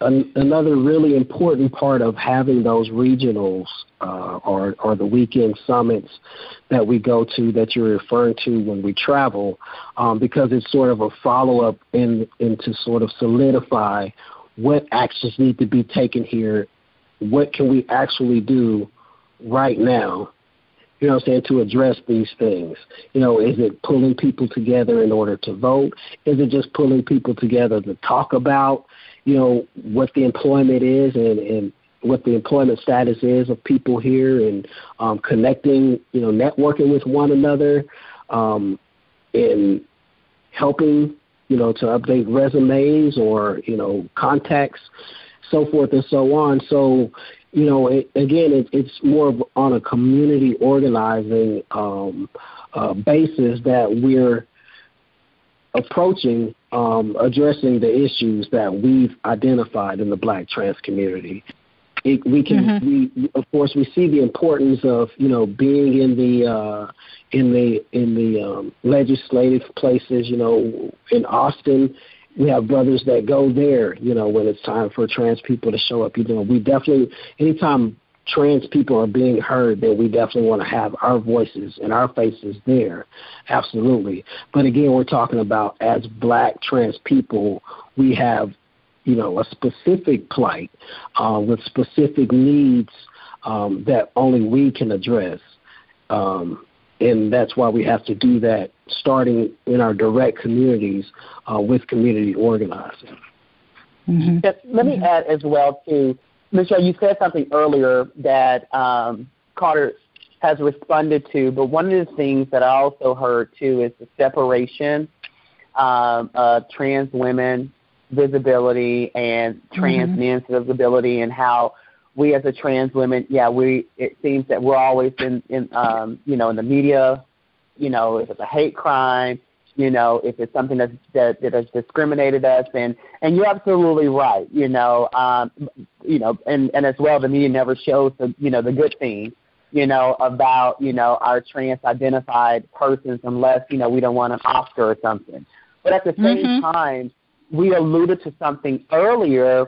an, another really important part of having those regionals uh, or, or the weekend summits that we go to that you're referring to when we travel, um, because it's sort of a follow up in, in to sort of solidify what actions need to be taken here, what can we actually do right now you know what I'm saying, to address these things. You know, is it pulling people together in order to vote? Is it just pulling people together to talk about, you know, what the employment is and, and what the employment status is of people here and um, connecting, you know, networking with one another um, and helping, you know, to update resumes or, you know, contacts, so forth and so on. So, you know, it, again, it, it's more of on a community organizing um, uh, basis that we're approaching um, addressing the issues that we've identified in the Black trans community. It, we can, mm-hmm. we of course, we see the importance of you know being in the uh, in the in the um, legislative places. You know, in Austin, we have brothers that go there. You know, when it's time for trans people to show up. You know, we definitely anytime trans people are being heard, then we definitely want to have our voices and our faces there. Absolutely. But again, we're talking about as black trans people, we have, you know, a specific plight uh, with specific needs um, that only we can address. Um, and that's why we have to do that starting in our direct communities uh, with community organizing.
Mm-hmm. Yes, let me mm-hmm. add as well too Michelle, you said something earlier that um, Carter has responded to, but one of the things that I also heard too is the separation um, of trans women visibility and trans mm-hmm. men's visibility and how we as a trans women, yeah, we it seems that we're always in, in um, you know, in the media, you know, if it's a hate crime, you know, if it's something that's, that that has discriminated us, and and you're absolutely right, you know, um, you know, and and as well, the media never shows the you know the good things, you know, about you know our trans-identified persons unless you know we don't want an Oscar or something. But at the same mm-hmm. time, we alluded to something earlier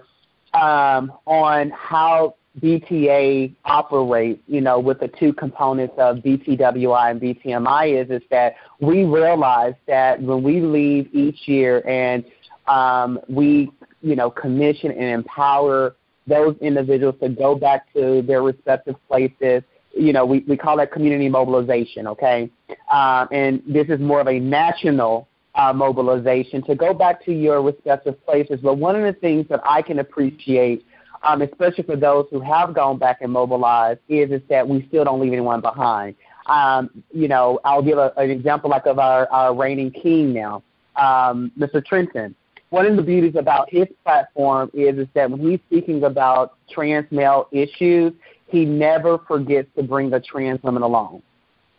um, on how BTA operate, you know, with the two components of BTWI and BTMI is is that we realize that when we leave each year and um, we, you know, commission and empower those individuals to go back to their respective places. You know, we, we call that community mobilization, okay? Um, and this is more of a national uh, mobilization to go back to your respective places. But one of the things that I can appreciate um, especially for those who have gone back and mobilized, is is that we still don't leave anyone behind. Um, you know, I'll give a, an example like of our, our reigning king now, um, Mr. Trenton. One of the beauties about his platform is is that when he's speaking about trans male issues, he never forgets to bring the trans women along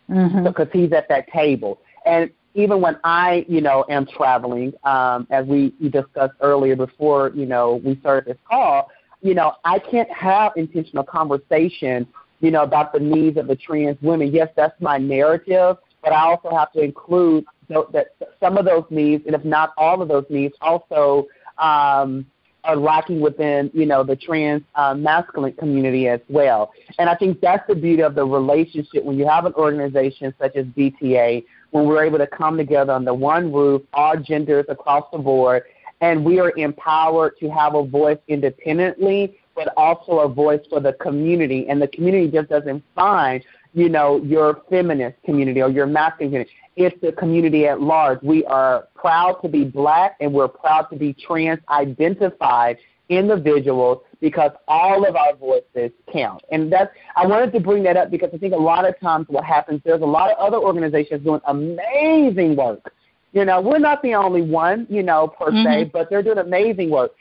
mm-hmm. because he's at that table. And even when I, you know, am traveling, um, as we discussed earlier before, you know, we started this call, you know, I can't have intentional conversation, you know, about the needs of the trans women. Yes, that's my narrative, but I also have to include that some of those needs, and if not all of those needs, also um, are lacking within, you know, the trans uh, masculine community as well. And I think that's the beauty of the relationship when you have an organization such as BTA, when we're able to come together under one roof, all genders across the board, and we are empowered to have a voice independently, but also a voice for the community. And the community just doesn't find, you know, your feminist community or your masculine community. It's the community at large. We are proud to be black and we're proud to be trans identified individuals because all of our voices count. And that's I wanted to bring that up because I think a lot of times what happens there's a lot of other organizations doing amazing work you know, we're not the only one, you know, per mm-hmm. se, but they're doing amazing work.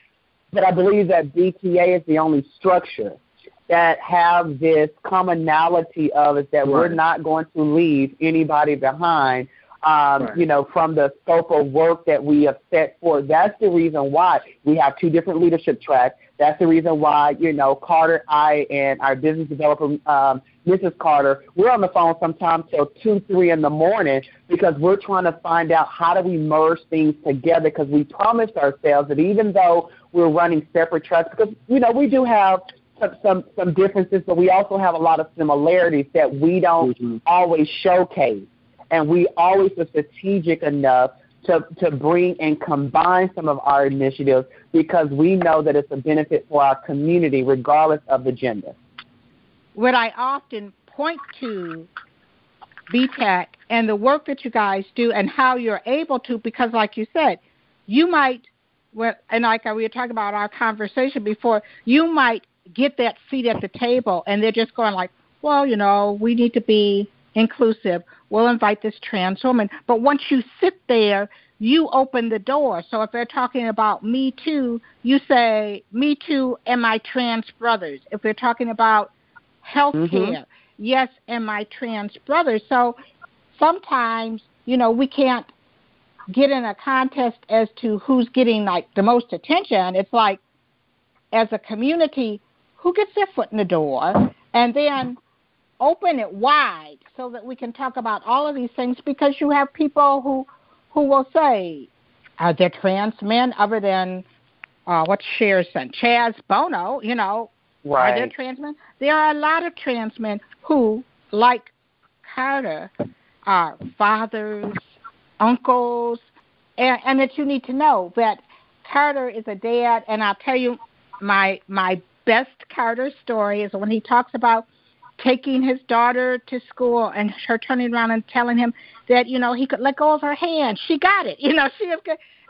But I believe that BTA is the only structure that have this commonality of is that right. we're not going to leave anybody behind. Um, right. You know, from the scope of work that we have set forth. That's the reason why we have two different leadership tracks. That's the reason why, you know, Carter, I, and our business developer, um, Mrs. Carter, we're on the phone sometimes till 2, 3 in the morning because we're trying to find out how do we merge things together because we promised ourselves that even though we're running separate tracks, because, you know, we do have some, some, some differences, but we also have a lot of similarities that we don't mm-hmm. always showcase. And we always are strategic enough to, to bring and combine some of our initiatives because we know that it's a benefit for our community regardless of the gender
what I often point to BTAC and the work that you guys do and how you're able to, because like you said, you might, and like we were talking about our conversation before, you might get that seat at the table and they're just going like, well, you know, we need to be inclusive. We'll invite this trans woman. But once you sit there, you open the door. So if they're talking about Me Too, you say, Me Too and my trans brothers. If they're talking about health care. Mm-hmm. Yes, and my trans brothers. So sometimes, you know, we can't get in a contest as to who's getting like the most attention. It's like as a community, who gets their foot in the door and then open it wide so that we can talk about all of these things because you have people who who will say are there trans men other than uh what's Cher's son? Chaz Bono, you know,
Right.
Are there trans men? There are a lot of trans men who, like Carter, are fathers, uncles, and, and that you need to know that Carter is a dad. And I'll tell you, my my best Carter story is when he talks about taking his daughter to school and her turning around and telling him that you know he could let go of her hand. She got it. (laughs) You know she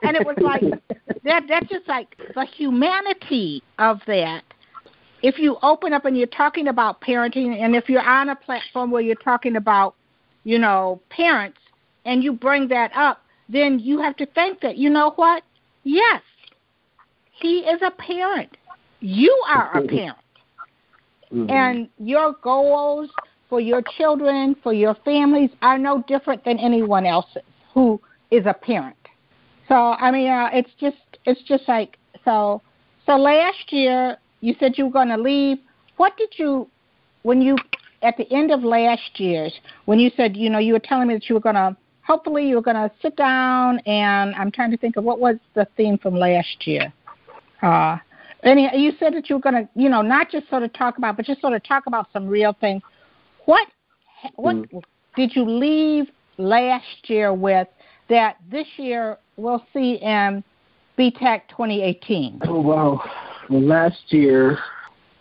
and it was like (laughs) that. That's just like the humanity of that if you open up and you're talking about parenting, and if you're on a platform where you're talking about, you know, parents, and you bring that up, then you have to think that, you know what? Yes, he is a parent. You are a (laughs) parent. Mm-hmm. And your goals for your children, for your families, are no different than anyone else's who is a parent. So I mean, uh, it's just it's just like so. So last year you said you were going to leave. What did you when you at the end of last year's when you said you know you were telling me that you were going to hopefully you were going to sit down and I'm trying to think of what was the theme from last year. Uh, and you said that you were going to, you know, not just sort of talk about, but just sort of talk about some real things. What, what mm. did you leave last year with that this year we'll see in BTAC 2018?
Oh, well, last year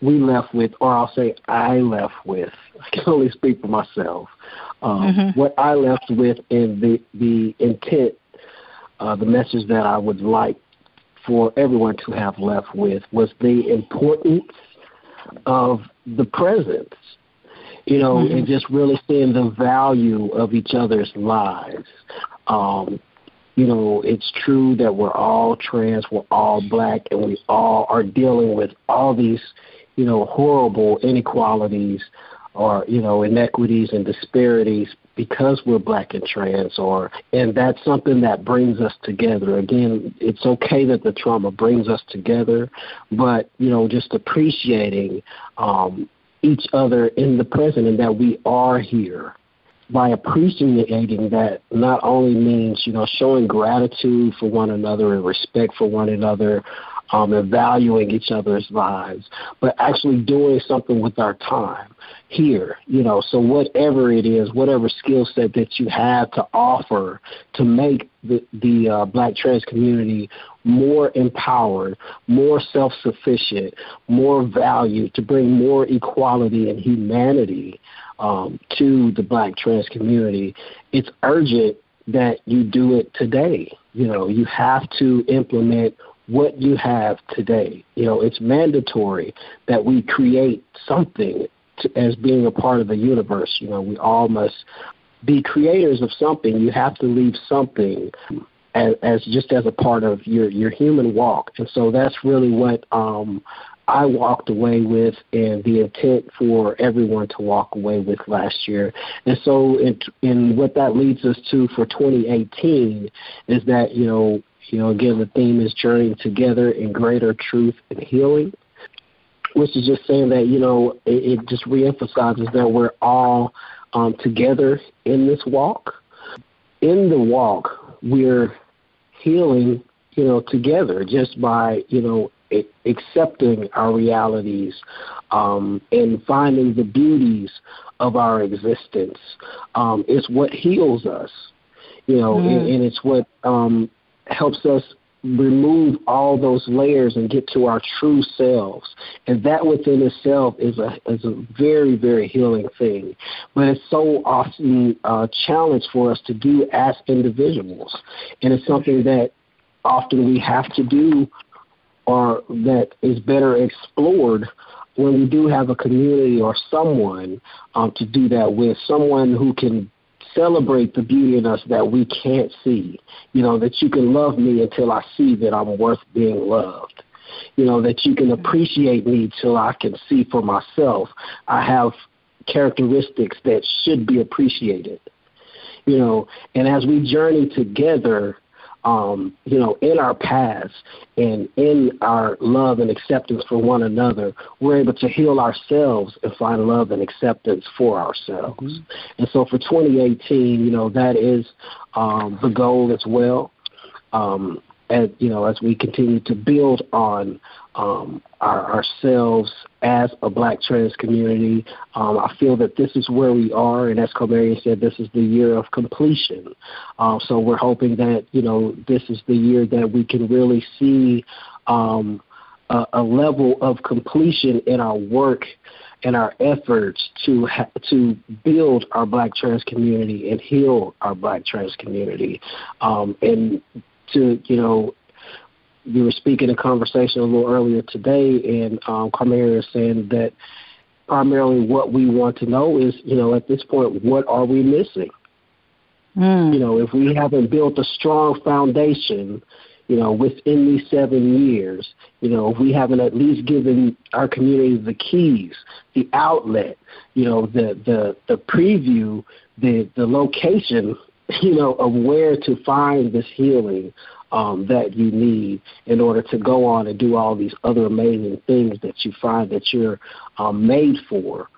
we left with, or I'll say I left with, I can only speak for myself. Um, mm-hmm. What I left with in the, the intent, uh, the message that I would like for everyone to have left with was the importance of the presence, you know, mm-hmm. and just really seeing the value of each other's lives. Um, you know, it's true that we're all trans, we're all black, and we all are dealing with all these, you know, horrible inequalities or, you know, inequities and disparities because we're black and trans or and that's something that brings us together. Again it's okay that the trauma brings us together but you know just appreciating um each other in the present and that we are here by appreciating that not only means you know showing gratitude for one another and respect for one another um, and valuing each other's lives, but actually doing something with our time here. You know, so whatever it is, whatever skill set that you have to offer to make the the uh, Black trans community more empowered, more self-sufficient, more value, to bring more equality and humanity um, to the Black trans community, it's urgent that you do it today. You know, you have to implement what you have today. You know, it's mandatory that we create something to, as being a part of the universe. You know, we all must be creators of something. You have to leave something as, as just as a part of your your human walk. And so that's really what um, I walked away with, and the intent for everyone to walk away with last year. And so, in, in what that leads us to for 2018 is that you know you know, again, the theme is journeying together in greater truth and healing, which is just saying that, you know, it, it just reemphasizes that we're all um, together in this walk. In the walk, we're healing, you know, together just by, you know, accepting our realities um, and finding the beauties of our existence. Um, it's what heals us, you know, mm. and, and, it's what um, helps us remove all those layers and get to our true selves. And that within itself is a is a very, very healing thing. But it's so often a challenge for us to do as individuals. And it's something that often we have to do or that is better explored when we do have a community or someone um, to do that with, someone who can celebrate the beauty in us that we can't see. You know, that you can love me until I see that I'm worth being loved. You know, that you can mm-hmm. appreciate me till I can see for myself I have characteristics that should be appreciated. You know, and as we journey together, um, you know, in our paths and in our love and acceptance for one another, we're able to heal ourselves and find love and acceptance for ourselves. Mm-hmm. And so for 2018, you know, that is um, the goal as well. Um, as you know, as we continue to build on um, our, ourselves as a Black trans community. Um, I feel that this is where we are, and as Carmarion said, this is the year of completion. Um, so we're hoping that you know this is the year that we can really see um, a, a level of completion in our work and our efforts to ha- to build our Black trans community and heal our Black trans community, um, and to you know you were speaking in conversation a little earlier today, and um, is saying that primarily what we want to know is, you know, at this point, what are we missing? Mm. You know, if we haven't built a strong foundation, you know, within these seven years, you know, if we haven't at least given our community the keys, the outlet, you know, the the the preview, the the location (laughs) you know, of where to find this healing um, that you need in order to go on and do all these other amazing things that you find that you're um, made for.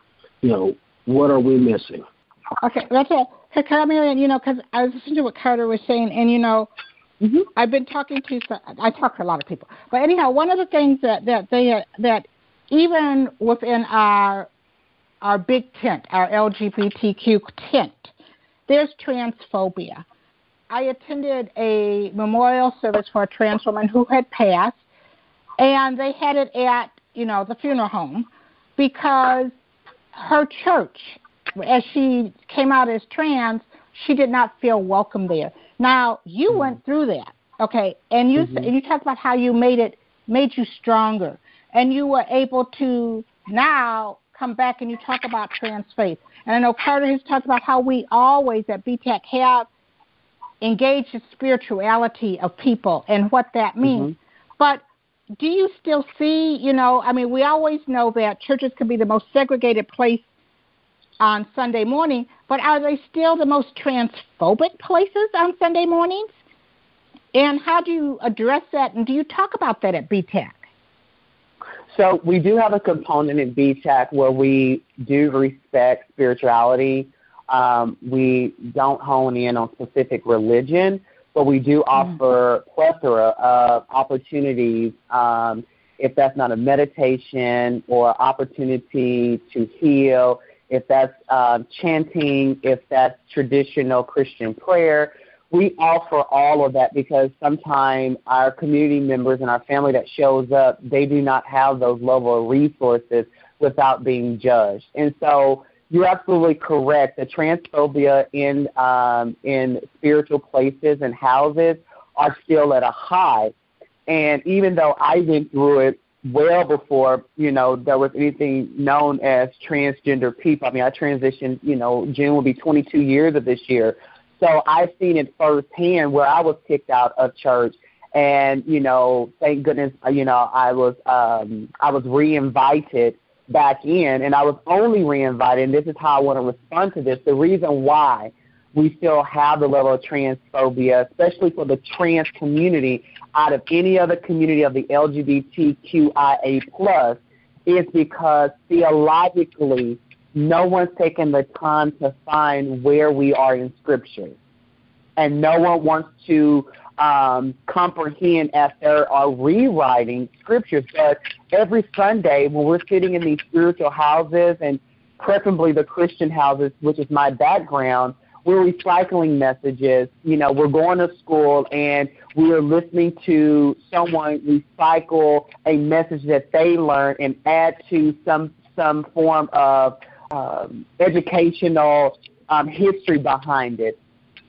You know, what are we missing?
Okay, that's it. Hey, Carmen, you know, because I was listening to what Carter was saying, and you know, mm-hmm. I've been talking to. I talk to a lot of people, but anyhow, one of the things that that they that even within our our big tent, our LGBTQ tent, there's transphobia. I attended a memorial service for a trans woman who had passed, and they had it at you know the funeral home because her church, as she came out as trans, she did not feel welcome there. Now you mm-hmm. went through that, okay, and you mm-hmm. and you talked about how you made it made you stronger, and you were able to now come back and you talk about trans faith. And I know Carter has talked about how we always at BTAC have engaged the spirituality of people and what that means. Mm-hmm. But do you still see, you know, I mean, we always know that churches can be the most segregated place on Sunday morning, but are they still the most transphobic places on Sunday mornings? And how do you address that? And do you talk about that at BTAC?
So we do have a component in BTAC where we do respect spirituality. Um, we don't hone in on specific religion, but we do mm-hmm. offer plethora of opportunities. Um, if that's not a meditation or opportunity to heal, if that's uh, chanting, if that's traditional Christian prayer, we offer all of that because sometimes our community members and our family that shows up, they do not have those level of resources without being judged. And so you're absolutely correct. The transphobia in um, in spiritual places and houses are still at a high. And even though I went through it well before, you know, there was anything known as transgender people. I mean, I transitioned, you know, June will be 22 years of this year. So I've seen it firsthand where I was kicked out of church and you know thank goodness you know i was um i was reinvited back in and i was only reinvited and this is how i want to respond to this the reason why we still have the level of transphobia especially for the trans community out of any other community of the lgbtqia plus is because theologically no one's taken the time to find where we are in Scripture. And no one wants to um, comprehend as they are rewriting Scriptures. But every Sunday, when we're sitting in these spiritual houses, and preferably the Christian houses, which is my background, we're recycling messages. You know, we're going to school and we are listening to someone recycle a message that they learned and add to some some form of um, educational um, history behind it.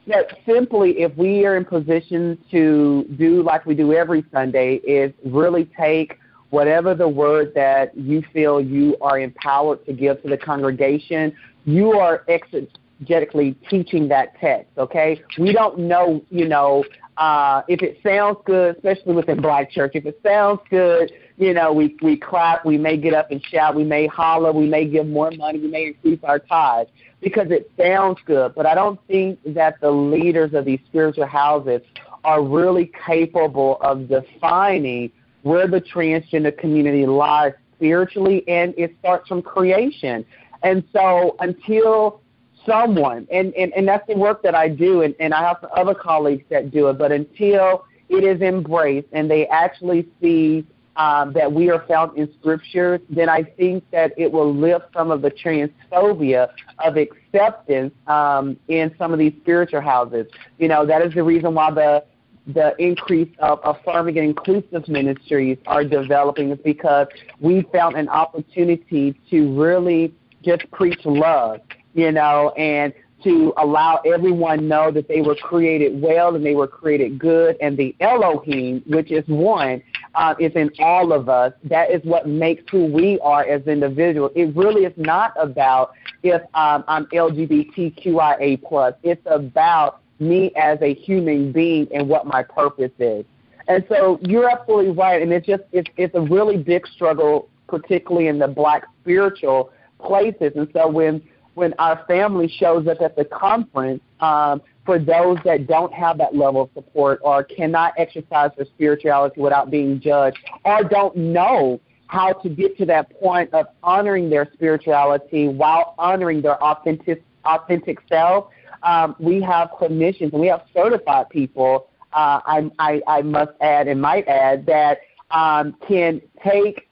That simply, if we are in position to do like we do every Sunday, is really take whatever the word that you feel you are empowered to give to the congregation, you are exegetically teaching that text, okay? We don't know, you know, uh, if it sounds good, especially within black church, if it sounds good, you know, we, we clap, we may get up and shout, we may holler, we may give more money, we may increase our tithes because it sounds good. But I don't think that the leaders of these spiritual houses are really capable of defining where the transgender community lies spiritually, and it starts from creation. And so until someone, and, and, and that's the work that I do, and, and I have some other colleagues that do it, but until it is embraced and they actually see um, that we are found in Scripture, then I think that it will lift some of the transphobia of acceptance um, in some of these spiritual houses. You know, that is the reason why the the increase of affirming and inclusive ministries are developing is because we found an opportunity to really just preach love, you know, and to allow everyone know that they were created well and they were created good and the Elohim, which is one, uh, is in all of us. That is what makes who we are as individuals. It really is not about if um, I'm LGBTQIA plus. It's about me as a human being and what my purpose is. And so you're absolutely right, and it's just it's it's a really big struggle, particularly in the black spiritual places. And so when when our family shows up at the conference, um, for those that don't have that level of support or cannot exercise their spirituality without being judged or don't know how to get to that point of honoring their spirituality while honoring their authentic authentic self. Um, we have clinicians and we have certified people. Uh, I, I, I must add and might add that um, can take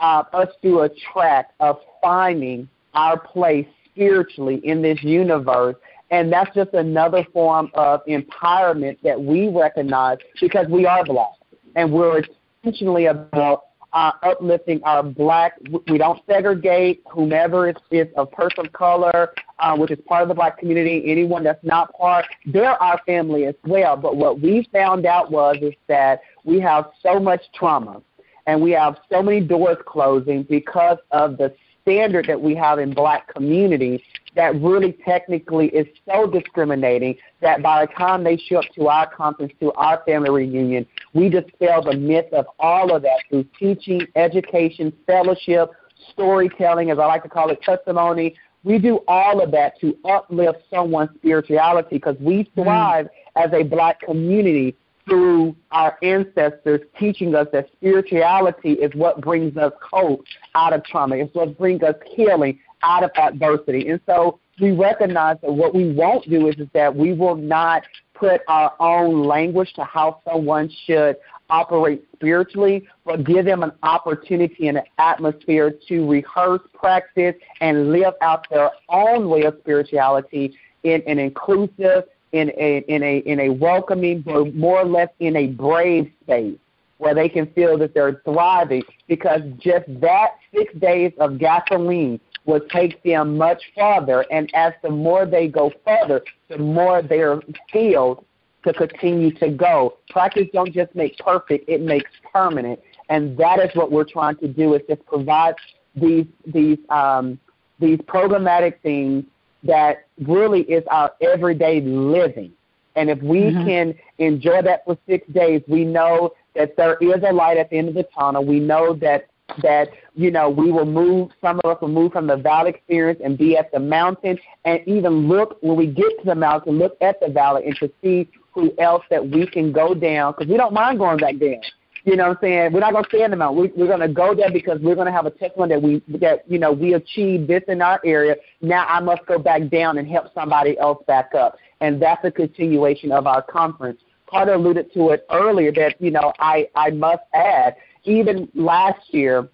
uh, us through a track of finding our place spiritually in this universe. And that's just another form of empowerment that we recognize because we are black and we're intentionally about uh, uplifting our black. We don't segregate whomever is, is a person of color, uh, which is part of the black community. Anyone that's not part, they're our family as well. But what we found out was is that we have so much trauma, and we have so many doors closing because of the standard that we have in black communities that really technically is so discriminating that by the time they show up to our conference, to our family reunion, we dispel the myth of all of that through teaching, education, fellowship, storytelling, as I like to call it, testimony. We do all of that to uplift someone's spirituality because we mm. thrive mm. as a black community through our ancestors teaching us that spirituality is what brings us hope out of trauma. It's what brings us healing out of adversity. And so we recognize that what we won't do is, is that we will not put our own language to how someone should operate spiritually, but give them an opportunity and an atmosphere to rehearse, practice, and live out their own way of spirituality in an inclusive, in a in a in a welcoming, but more or less in a brave space where they can feel that they're thriving because just that six days of gasoline will take them much farther. And as the more they go further, the more they're filled to continue to go. Practice don't just make perfect, it makes permanent. And that is what we're trying to do is just provide these these um, these programmatic things that really is our everyday living. And if we mm-hmm. can enjoy that for six days, we know that there is a light at the end of the tunnel. We know that that you know we will move some of us will move from the valley experience and be at the mountain and even look when we get to the mountain look at the valley and to see who else that we can go down because we don't mind going back down you know what i'm saying? We're not going to stay in the mountain. We, we're going to go there because we're going to have a testimony that we that you know we achieved this in our area. Now i must go back down and help somebody else back up. And that's a continuation of our conference. Carter alluded to it earlier that you know i i must add even last year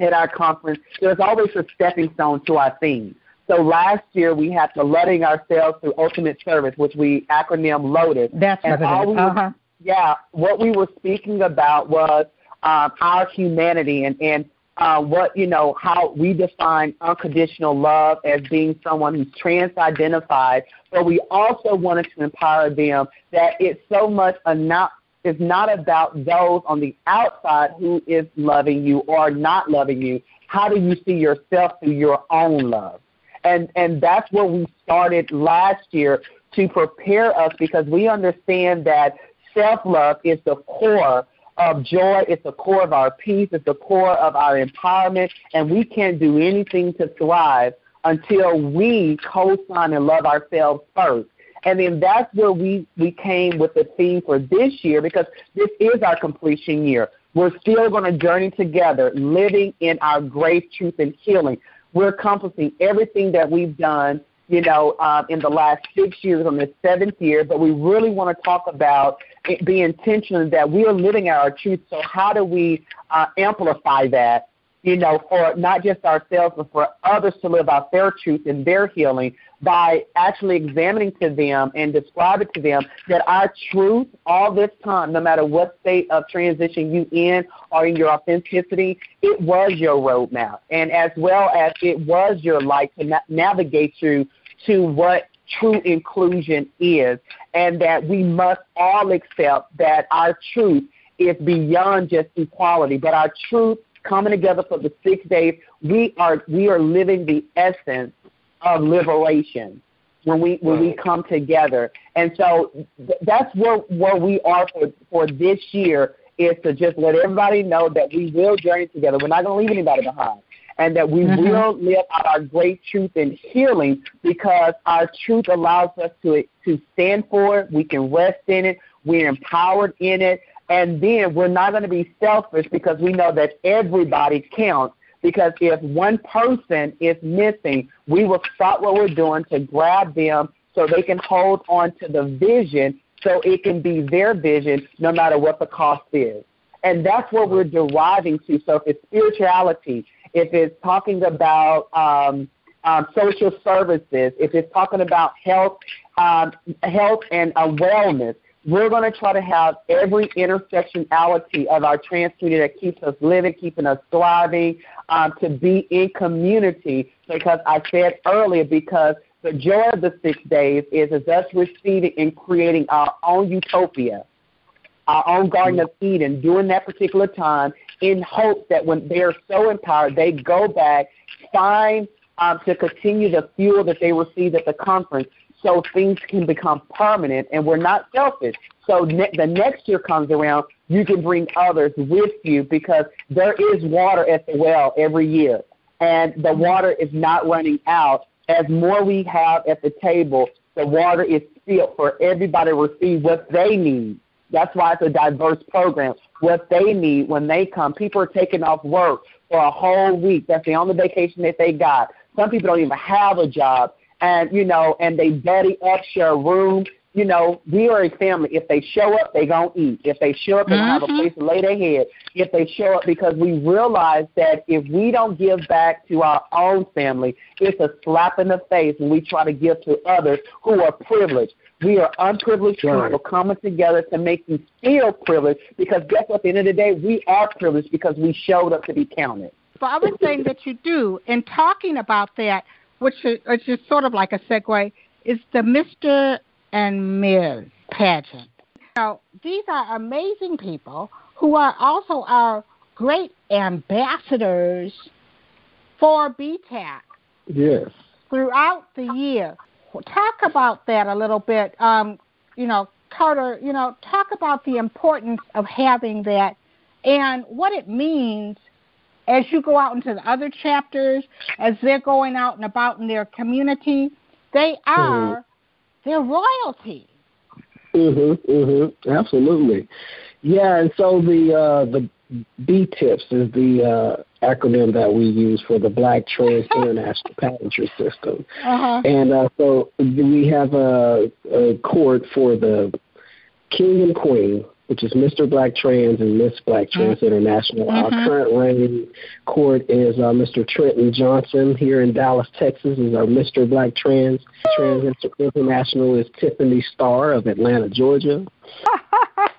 at our conference, there's always a stepping stone to our theme. So last year we had the Loading Ourselves Through Ultimate Service, which we acronym loaded.
That's and all we uh-huh.
Yeah, what we were speaking about was um, our humanity and, and uh, what, you know, how we define unconditional love as being someone who's trans identified, but we also wanted to empower them that it's so much a not is not about those on the outside who is loving you or not loving you. How do you see yourself through your own love? And and that's where we started last year to prepare us because we understand that self love is the core of joy, it's the core of our peace, it's the core of our empowerment, and we can't do anything to thrive until we co sign and love ourselves first. And then that's where we, we came with the theme for this year because this is our completion year. We're still going to journey together, living in our grace, truth, and healing. We're accomplishing everything that we've done, you know, uh, in the last six years on this seventh year, but we really want to talk about it, be intentional that we are living our truth. So how do we uh, amplify that you know, for not just ourselves, but for others to live out their truth and their healing by actually examining to them and describing to them that our truth all this time, no matter what state of transition you in or in your authenticity, it was your roadmap. And as well as it was your light to na- navigate through to what true inclusion is and that we must all accept that our truth is beyond just equality, but our truth coming together for the six days, we are we are living the essence of liberation when we when we come together. And so th- that's where where we are for for this year is to just let everybody know that we will journey together. We're not going to leave anybody behind. and that we mm-hmm. will live out our great truth in healing because our truth allows us to to stand for it. We can rest in it. We're empowered in it. And then we're not going to be selfish because we know that everybody counts. Because if one person is missing, we will stop what we're doing to grab them so they can hold on to the vision so it can be their vision no matter what the cost is. And that's what we're deriving to. So if it's spirituality, if it's talking about um, um, social services, if it's talking about health, um, health and uh, wellness, we're going to try to have every intersectionality of our trans community that keeps us living, keeping us thriving, um, to be in community. Because I said earlier, because the joy of the six days is, is us receiving and creating our own utopia, our own Garden of Eden during that particular time in hopes that when they're so empowered, they go back, find um, to continue the fuel that they received at the conference so things can become permanent and we're not selfish. So ne- the next year comes around, you can bring others with you because there is water at the well every year. And the water is not running out. As more we have at the table, the water is filled for everybody to receive what they need. That's why it's a diverse program. What they need when they come. People are taking off work for a whole week. That's the only vacation that they got. Some people don't even have a job and you know, and they buddy up, share a room. You know, we are a family. If they show up, they gonna eat. If they show up, they mm-hmm. have a mm-hmm. place to lay their head. If they show up, because we realize that if we don't give back to our own family, it's a slap in the face when we try to give to others who are privileged. We are unprivileged right. people coming together to make you feel privileged because guess what? At the end of the day, we are privileged because we showed up to be counted.
The other thing that you do in talking about that, which is, which is sort of like a segue, is the Mr. and Ms. pageant. Now, these are amazing people who are also our great ambassadors for BTAC.
Yes.
Throughout the year. Talk about that a little bit. Um, you know, Carter, you know, talk about the importance of having that and what it means as you go out into the other chapters, as they're going out and about in their community, they are mm-hmm. their royalty.
Mhm, mhm, absolutely. Yeah, and so the uh, the B tips is the uh, acronym that we use for the Black Trans (laughs) International Pageantry System, uh-huh. and uh, so we have a, a court for the king and queen which is Mr. Black Trans and Miss Black Trans mm-hmm. International. Mm-hmm. Our current reigning court is uh, Mr. Trenton Johnson here in Dallas, Texas, is our Mr. Black Trans. Trans International is Tiffany Starr of Atlanta, Georgia.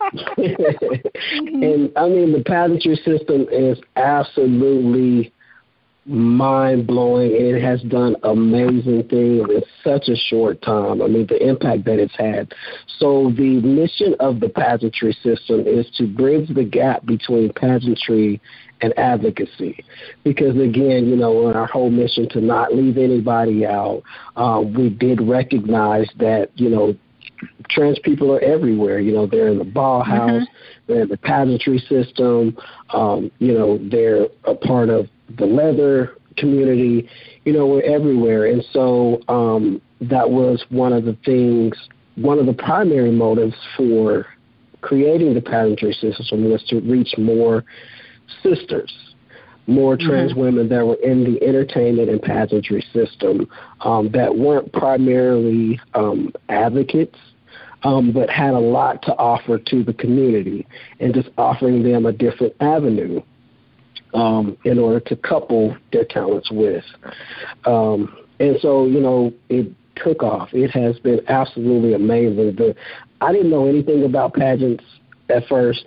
(laughs) and I mean, the pageantry system is absolutely mind blowing. It has done amazing things in such a short time. I mean, the impact that it's had. So, the mission of the pageantry system is to bridge the gap between pageantry and advocacy. Because, again, you know, in our whole mission to not leave anybody out, um, we did recognize that, you know, trans people are everywhere. You know, they're in the ball mm-hmm. house, mm-hmm. they're in the pageantry system, um, you know, they're a part of the leather community, you know, we're everywhere. And so um, that was one of the things, one of the primary motives for creating the pageantry system was to reach more sisters, more mm-hmm. trans women that were in the entertainment and pageantry system um, that weren't primarily um, advocates. Um, but had a lot to offer to the community and just offering them a different avenue um, in order to couple their talents with. Um, and so, you know, it took off. It has been absolutely amazing. The, I didn't know anything about pageants at first,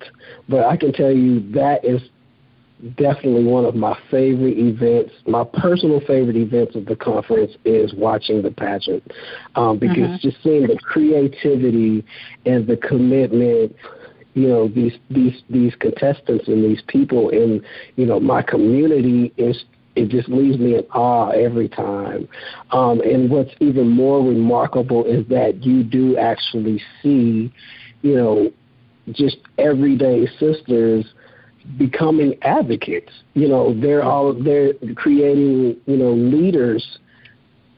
but I can tell you that is definitely one of my favorite events. My personal favorite events of the conference is watching the pageant um, because mm-hmm. just seeing the creativity and the commitment you know these these these contestants and these people in you know my community is it just leaves me in awe every time. Um, and what's even more remarkable is that you do actually see, you know, just everyday sisters becoming advocates. You know, they're all they're creating you know leaders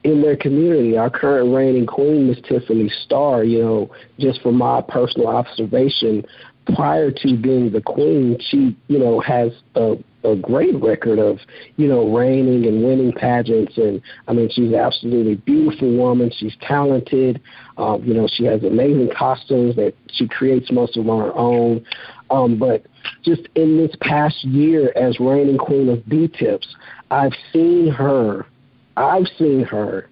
in their community. Our current reigning queen, Miss Tiffany Starr. you know, just from my personal observation, prior to being the queen, she, you know, has a, a great record of, you know, reigning and winning pageants. And I mean, she's an absolutely beautiful woman. She's talented. Um, you know, she has amazing costumes that she creates most of on her own. Um, but just in this past year as reigning queen of B Tips, I've seen her, I've seen her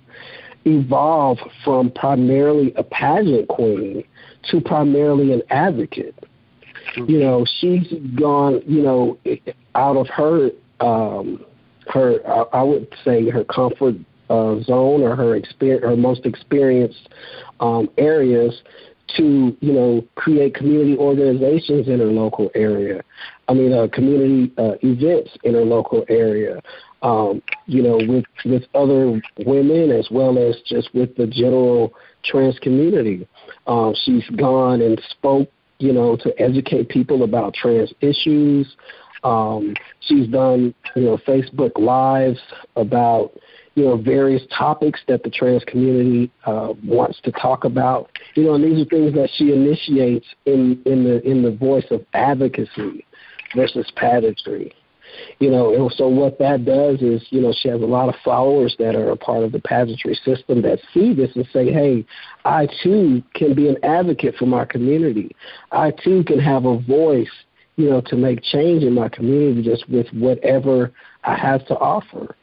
evolve from primarily a pageant queen to primarily an advocate. You know, she's gone, you know, out of her um her I would say her comfort uh, zone or her experience her most experienced um areas to you know create community organizations in her local area. I mean, uh, community uh, events in her local area. Um, you know, with with other women as well as just with the general trans community. Um, she's gone and spoke you know, to educate people about trans issues. Um, she's done, you know, Facebook Lives about, you know, various topics that the trans community uh, wants to talk about. You know, and these are things that she initiates in in the in the voice of advocacy versus pageantry. You know, and so what that does is, you know, she has a lot of followers that are a part of the pageantry system that see this and say, hey, I too can be an advocate for my community. I too can have a voice, you know, to make change in my community just with whatever I have to offer.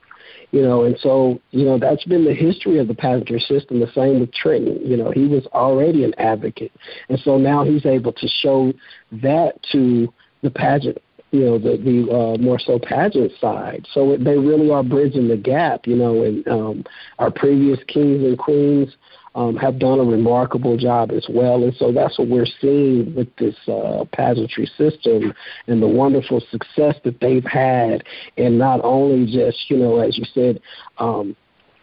You know, and so, you know, that's been the history of the pageantry system, the same with Trenton. You know, he was already an advocate. And so now he's able to show that to the pageant you know the the uh, more so pageant side. So it, they really are bridging the gap, you know. And um, our previous kings and queens um, have done a remarkable job as well. And so that's what we're seeing with this uh, pageantry system and the wonderful success that they've had, and not only just you know, as you said. Um,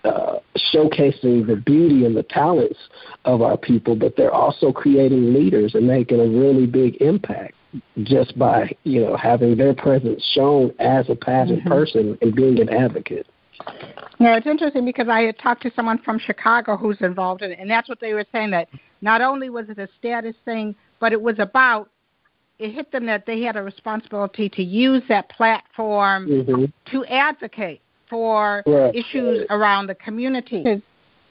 uh, showcasing the beauty and the talents of our people, but they're also creating leaders and making a really big impact just by you know having their presence shown as a pageant mm-hmm. person and being an advocate.
Yeah, it's interesting because I had talked to someone from Chicago who's involved in it, and that's what they were saying that not only was it a status thing, but it was about it hit them that they had a responsibility to use that platform mm-hmm. to advocate for right. issues around the community.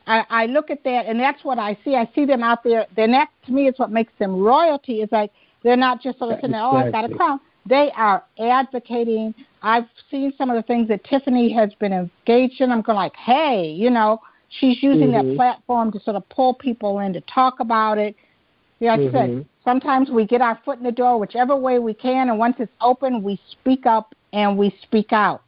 I, I look at that, and that's what I see. I see them out there. Then that to me is what makes them royalty. Is like they're not just sort of saying, "Oh, I've got a crown." They are advocating. I've seen some of the things that Tiffany has been engaged in. I'm going like, "Hey, you know, she's using mm-hmm. that platform to sort of pull people in to talk about it." Like mm-hmm. I said, sometimes we get our foot in the door whichever way we can, and once it's open, we speak up and we speak out.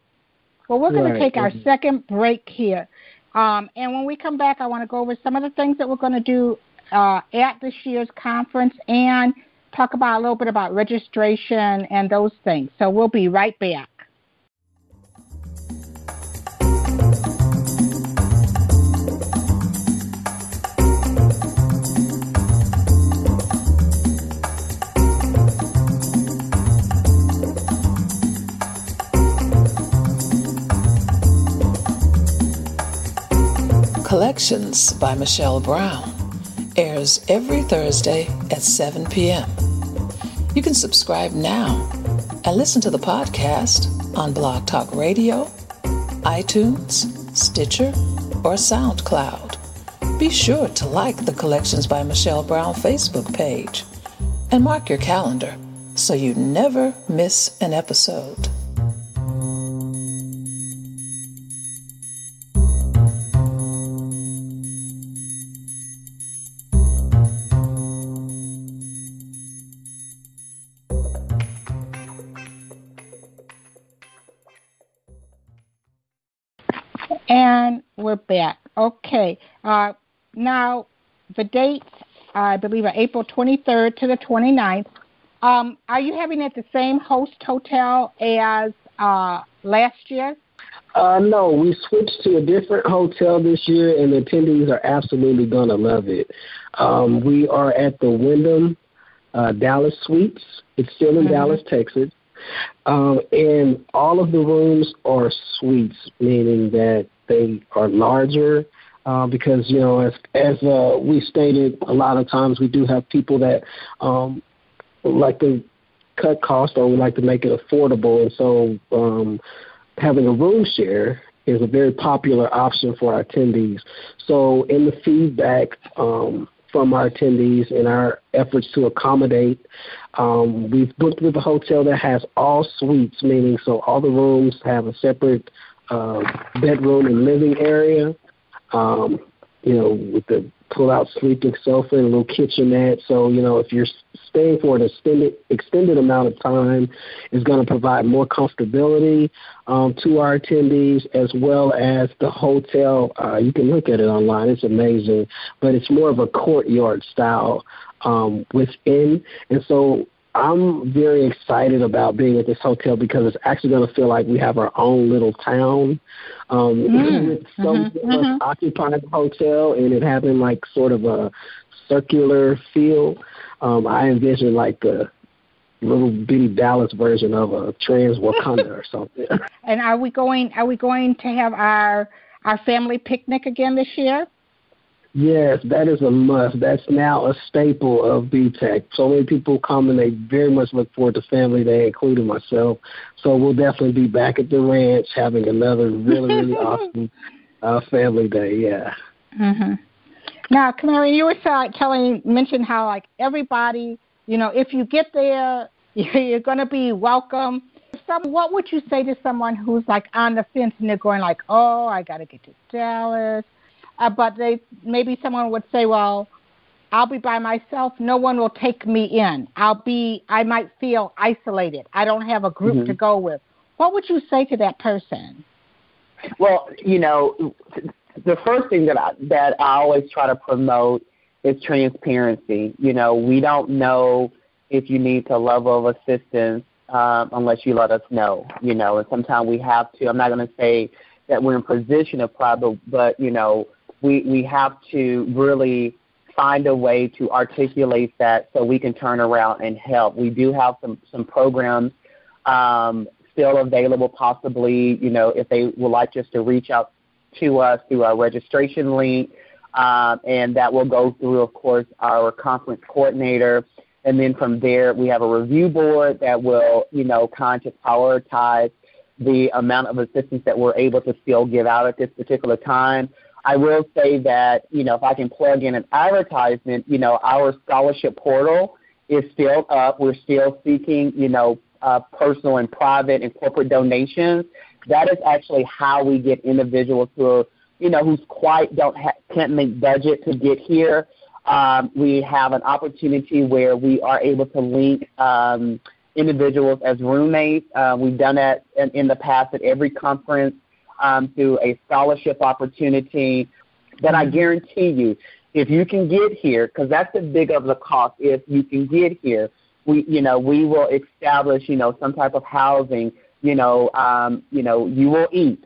Well, we're going right. to take our mm-hmm. second break here. Um, and when we come back, I want to go over some of the things that we're going to do uh, at this year's conference and talk about a little bit about registration and those things. So we'll be right back.
Collections by Michelle Brown airs every Thursday at 7 p.m. You can subscribe now and listen to the podcast on Blog Talk Radio, iTunes, Stitcher, or SoundCloud. Be sure to like the Collections by Michelle Brown Facebook page and mark your calendar so you never miss an episode.
We're back. Okay. Uh, now, the dates, I believe, are April 23rd to the 29th. Um, are you having it at the same host hotel as uh, last year?
Uh, no, we switched to a different hotel this year, and the attendees are absolutely going to love it. Um, we are at the Wyndham uh, Dallas Suites. It's still in mm-hmm. Dallas, Texas. Um, and all of the rooms are suites, meaning that they are larger. Uh, because you know, as as uh, we stated, a lot of times we do have people that um, like to cut costs or we like to make it affordable, and so um, having a room share is a very popular option for our attendees. So, in the feedback um, from our attendees and our efforts to accommodate. Um, we've booked with a hotel that has all suites, meaning so all the rooms have a separate uh, bedroom and living area. Um, you know, with the pull-out sleeping sofa and a little kitchenette. So, you know, if you're staying for an extended extended amount of time, it's going to provide more comfortability um, to our attendees as well as the hotel. Uh, you can look at it online; it's amazing, but it's more of a courtyard style um, within, and so I'm very excited about being at this hotel because it's actually going to feel like we have our own little town. Um, mm. with so mm-hmm, mm-hmm. occupying the hotel and it having like sort of a circular feel, um, I envision like a little bitty Dallas version of a Trans Wakanda or something. (laughs)
And are we going? Are we going to have our our family picnic again this year?
Yes, that is a must. That's now a staple of BTAC. So many people come and they very much look forward to family day, including myself. So we'll definitely be back at the ranch having another really, really (laughs) awesome uh, family day. Yeah.
Mm-hmm. Now, Kamari, you were telling, mentioned how like everybody, you know, if you get there, (laughs) you're going to be welcome. Some, what would you say to someone who's like on the fence and they're going like, oh, I got to get to Dallas uh, but they maybe someone would say, well, I'll be by myself. No one will take me in. I'll be. I might feel isolated. I don't have a group mm-hmm. to go with. What would you say to that person?
Well, you know, the first thing that I, that I always try to promote is transparency. You know, we don't know if you need a level of assistance um, unless you let us know. You know, and sometimes we have to. I'm not going to say that we're in position of pride, but, but you know, we, we have to really find a way to articulate that so we can turn around and help. We do have some, some programs um, still available, possibly, you know, if they would like just to reach out to us through our registration link. Um, and that will go through, of course, our conference coordinator. And then from there, we have a review board that will, you know, kind of prioritize the amount of assistance that we're able to still give out at this particular time. I will say that, you know, if I can plug in an advertisement, you know, our scholarship portal is still up. We're still seeking, you know, uh, personal and private and corporate donations. That is actually how we get individuals who are, you know, who's quite don't ha- can't make budget to get here. Um, we have an opportunity where we are able to link um, individuals as roommates. Uh, we've done that in, in the past at every conference um, through a scholarship opportunity that I guarantee you, if you can get here, because that's the big of the cost. If you can get here, we, you know, we will establish, you know, some type of housing. You know, um, you know, you will eat.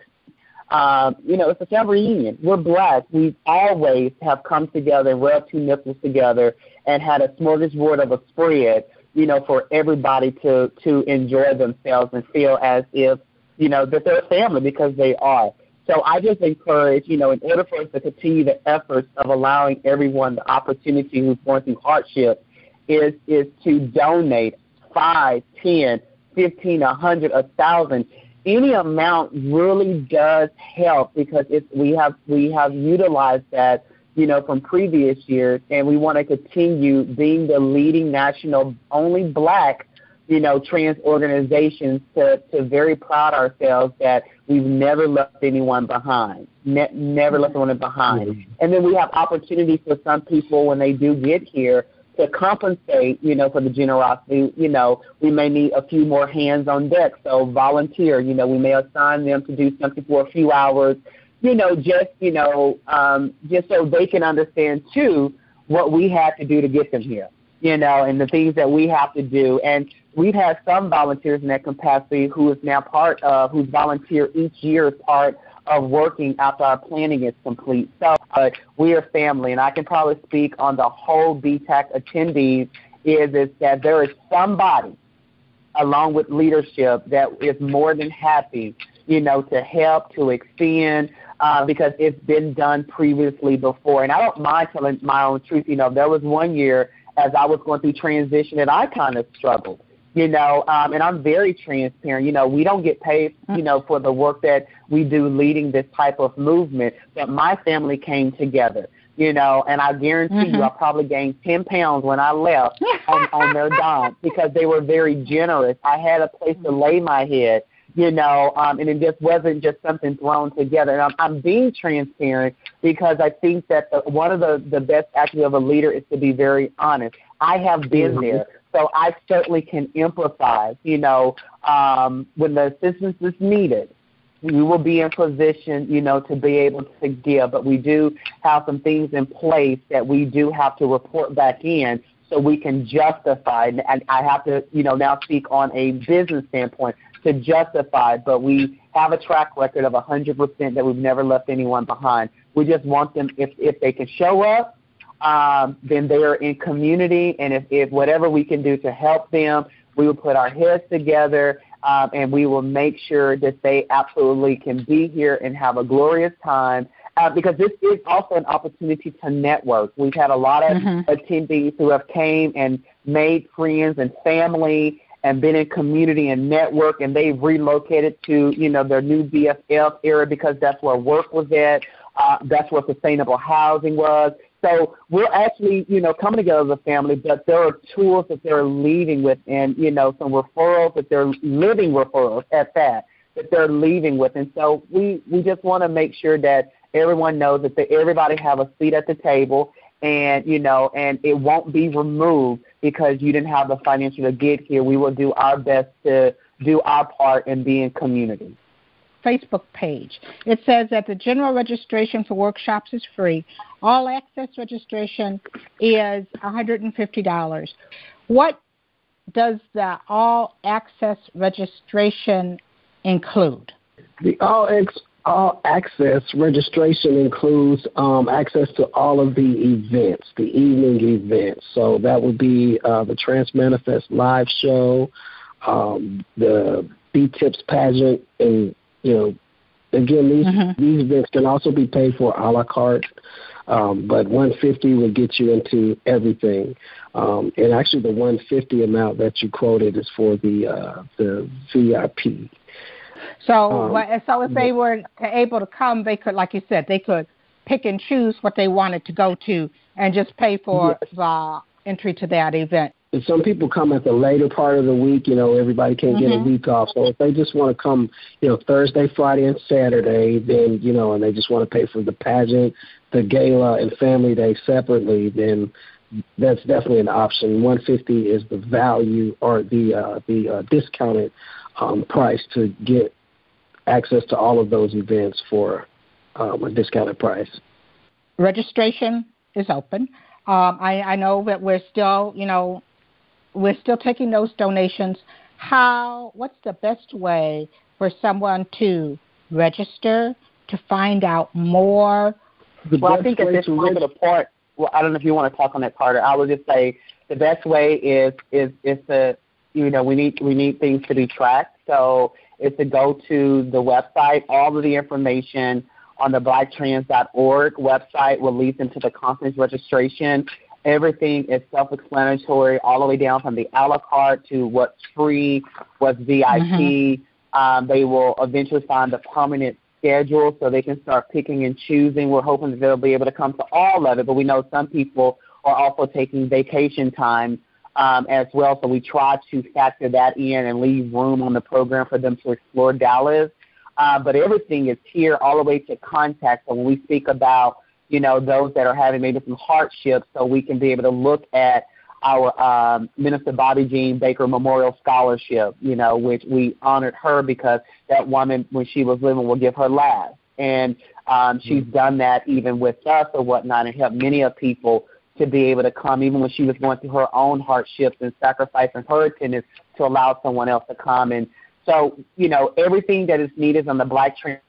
Um, you know, it's a family reunion. We're black. We always have come together rubbed two nipples together and had a smorgasbord of a spread. You know, for everybody to to enjoy themselves and feel as if you know, that they're a family because they are. So I just encourage, you know, in order for us to continue the efforts of allowing everyone the opportunity who's going through hardship, is is to donate five, ten, fifteen, a hundred, a thousand. Any amount really does help because it's we have we have utilized that, you know, from previous years, and we want to continue being the leading national only black you know, trans organizations to, to very proud ourselves that we've never left anyone behind, ne- never left anyone behind. Mm-hmm. And then we have opportunities for some people when they do get here to compensate, you know, for the generosity. You know, we may need a few more hands on deck, so volunteer. You know, we may assign them to do something for a few hours. You know, just you know, um, just so they can understand too what we had to do to get them here you know, and the things that we have to do. And we've had some volunteers in that capacity who is now part of, who's volunteer each year as part of working after our planning is complete. So uh, we are family, and I can probably speak on the whole BTAC attendees is, is that there is somebody along with leadership that is more than happy, you know, to help, to extend, uh, because it's been done previously before. And I don't mind telling my own truth. You know, there was one year as I was going through transition that I kind of struggled. You know, um, and I'm very transparent. You know, we don't get paid, you know, for the work that we do leading this type of movement. But my family came together you know, and I guarantee mm-hmm. you I probably gained 10 pounds when I left (laughs) on, on their dime because they were very generous. I had a place to lay my head, you know, um, and it just wasn't just something thrown together. And I'm, I'm being transparent because I think that the, one of the, the best attributes of a leader is to be very honest. I have been mm-hmm. there. So I certainly can empathize, you know, um, when the assistance is needed we will be in position, you know, to be able to give. But we do have some things in place that we do have to report back in so we can justify. And I have to, you know, now speak on a business standpoint to justify. But we have a track record of 100% that we've never left anyone behind. We just want them if if they can show up. Um, then they are in community, and if, if whatever we can do to help them, we will put our heads together um, and we will make sure that they absolutely can be here and have a glorious time. Uh, because this is also an opportunity to network. We've had a lot of mm-hmm. attendees who have came and made friends and family and been in community and network, and they've relocated to you know their new BFF area because that's where work was at. Uh, that's where sustainable housing was. So we're actually, you know, coming together as a family, but there are tools that they're leaving with and, you know, some referrals that they're living referrals at that, that they're leaving with. And so we, we just want to make sure that everyone knows that they, everybody have a seat at the table and, you know, and it won't be removed because you didn't have the financial to get here. We will do our best to do our part in being community.
Facebook page. It says that the general registration for workshops is free. All access registration is $150. What does the all access registration include?
The all ex- all access registration includes um, access to all of the events, the evening events. So that would be uh, the Trans Manifest live show, um, the B Tips pageant, and you know, again, these mm-hmm. these events can also be paid for a la carte. Um, but 150 will get you into everything. Um, and actually, the 150 amount that you quoted is for the uh, the VIP.
So, um, so if they were able to come, they could, like you said, they could pick and choose what they wanted to go to, and just pay for yes. the entry to that event
if some people come at the later part of the week, you know, everybody can't mm-hmm. get a mm-hmm. week off. So if they just want to come, you know, Thursday, Friday, and Saturday, then you know, and they just want to pay for the pageant, the gala, and family day separately, then that's definitely an option. 150 is the value or the uh, the uh, discounted um, price to get access to all of those events for um, a discounted price.
Registration is open. Um, I, I know that we're still, you know, we're still taking those donations. How? What's the best way for someone to register to find out more?
well, I think at this particular part, well, I don't know if you want to talk on that part, or I would just say the best way is is is to you know we need we need things to be tracked. So is to go to the website. All of the information on the blacktrans.org website will lead them to the conference registration. Everything is self-explanatory, all the way down from the a la carte to what's free, what's VIP. Mm-hmm. Um, they will eventually find the permanent schedule so they can start picking and choosing. We're hoping that they'll be able to come to all of it, but we know some people are also taking vacation time um, as well. So we try to factor that in and leave room on the program for them to explore Dallas. Uh, but everything is here all the way to contact. So when we speak about you know, those that are having maybe some hardships so we can be able to look at our um, Minister Bobby Jean Baker Memorial Scholarship, you know, which we honored her because that woman, when she was living, will give her last. And um, she's mm-hmm. done that even with us or whatnot and helped many of people to be able to come, even when she was going through her own hardships and sacrificing her attendance to allow someone else to come. And so, you know, everything that is needed on the Black Trans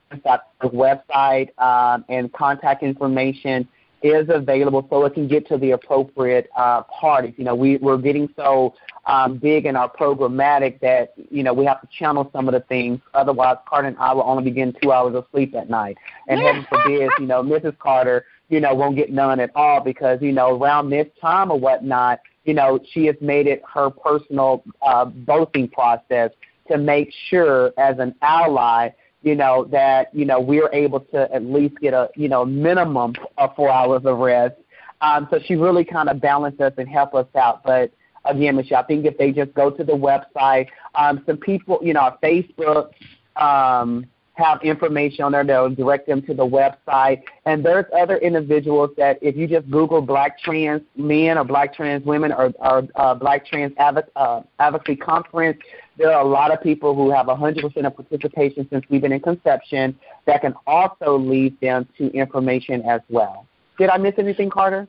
website um, and contact information. is available so it can get to the appropriate uh, parties. You know, we, we're getting so um, big in our programmatic that, you know, we have to channel some of the things. Otherwise, Carter and I will only be getting two hours of sleep at night. And heaven forbid, you know, Mrs. Carter, you know, won't get none at all because, you know, around this time or whatnot, you know, she has made it her personal uh, voting process to make sure as an ally you know, that, you know, we're able to at least get a, you know, minimum of four hours of rest. Um, so she really kind of balanced us and helped us out. But again, Michelle, I think if they just go to the website, um, some people, you know, Facebook, um, have information on there that will direct them to the website. And there's other individuals that if you just Google Black Trans Men or Black Trans Women or, or uh, Black Trans uh, Advocacy Conference, there are a lot of people who have 100% of participation since we've been in conception that can also lead them to information as well. Did I miss anything, Carter?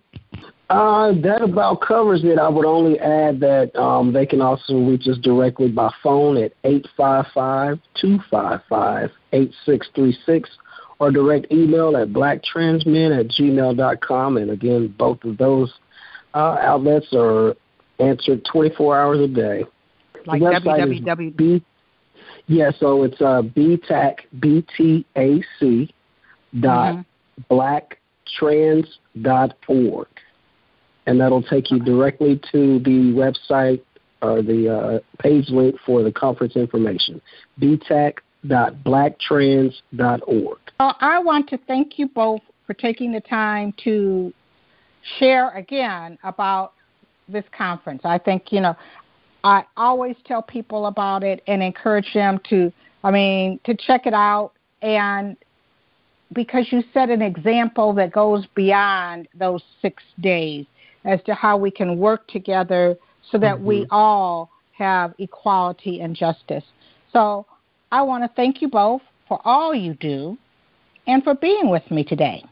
Uh, that about covers it. I would only add that um, they can also reach us directly by phone at 855-255-8636 or direct email at blacktransmen at gmail.com. And again, both of those uh, outlets are answered 24 hours a day.
Like www. B-
yeah, so it's uh, BTAC, B-T-A-C dot mm-hmm. blacktrans.org and that'll take you directly to the website or the uh, page link for the conference information, btac.blacktrans.org.
Well, I want to thank you both for taking the time to share again about this conference. I think, you know, I always tell people about it and encourage them to, I mean, to check it out. And because you set an example that goes beyond those six days as to how we can work together so that mm-hmm. we all have equality and justice. So I want to thank you both for all you do and for being with me today.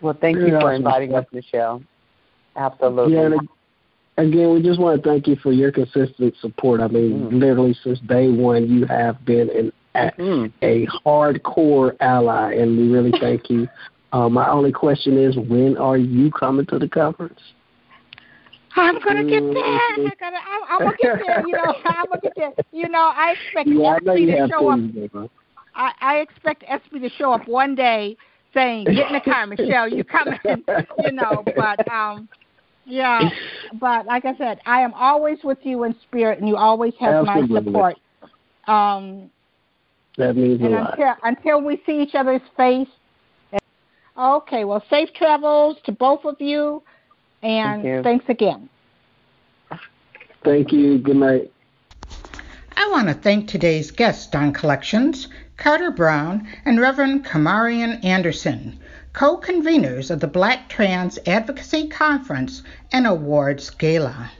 Well, thank you for inviting us, Michelle. Absolutely.
Yeah, again, we just want to thank you for your consistent support. I mean, mm. literally since day one, you have been an, mm. a hardcore ally, and we really (laughs) thank you uh, my only question is, when are you coming to the conference?
I'm gonna get there. I'm gonna, I'm, I'm gonna get there. You know, (laughs) I'm gonna get there. You know, I expect yeah, to show up. I, I expect SB to show up one day saying, "Get in the car, Michelle. You coming?" (laughs) you know, but um, yeah. But like I said, I am always with you in spirit, and you always have Absolutely. my support. Um,
that means
and
a
lot. Until, until we see each other's face, Okay, well, safe travels to both of you, and
Thank
thanks again.
Thank you. Good night.
I want to thank today's guests on Collections, Carter Brown and Reverend Carmarion Anderson, co conveners of the Black Trans Advocacy Conference and Awards Gala.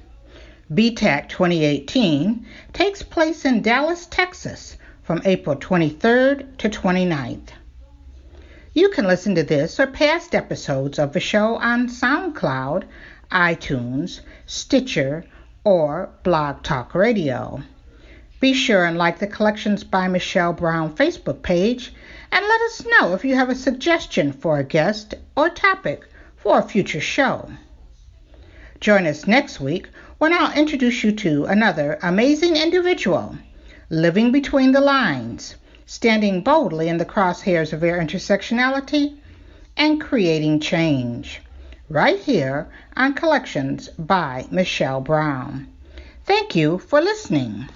BTAC 2018 takes place in Dallas, Texas from April 23rd to 29th. You can listen to this or past episodes of the show on SoundCloud, iTunes, Stitcher, or Blog Talk Radio. Be sure and like the Collections by Michelle Brown Facebook page and let us know if you have a suggestion for a guest or topic for a future show. Join us next week when I'll introduce you to another amazing individual living between the lines standing boldly in the crosshairs of their intersectionality and creating change. Right here on Collections by Michelle Brown. Thank you for listening.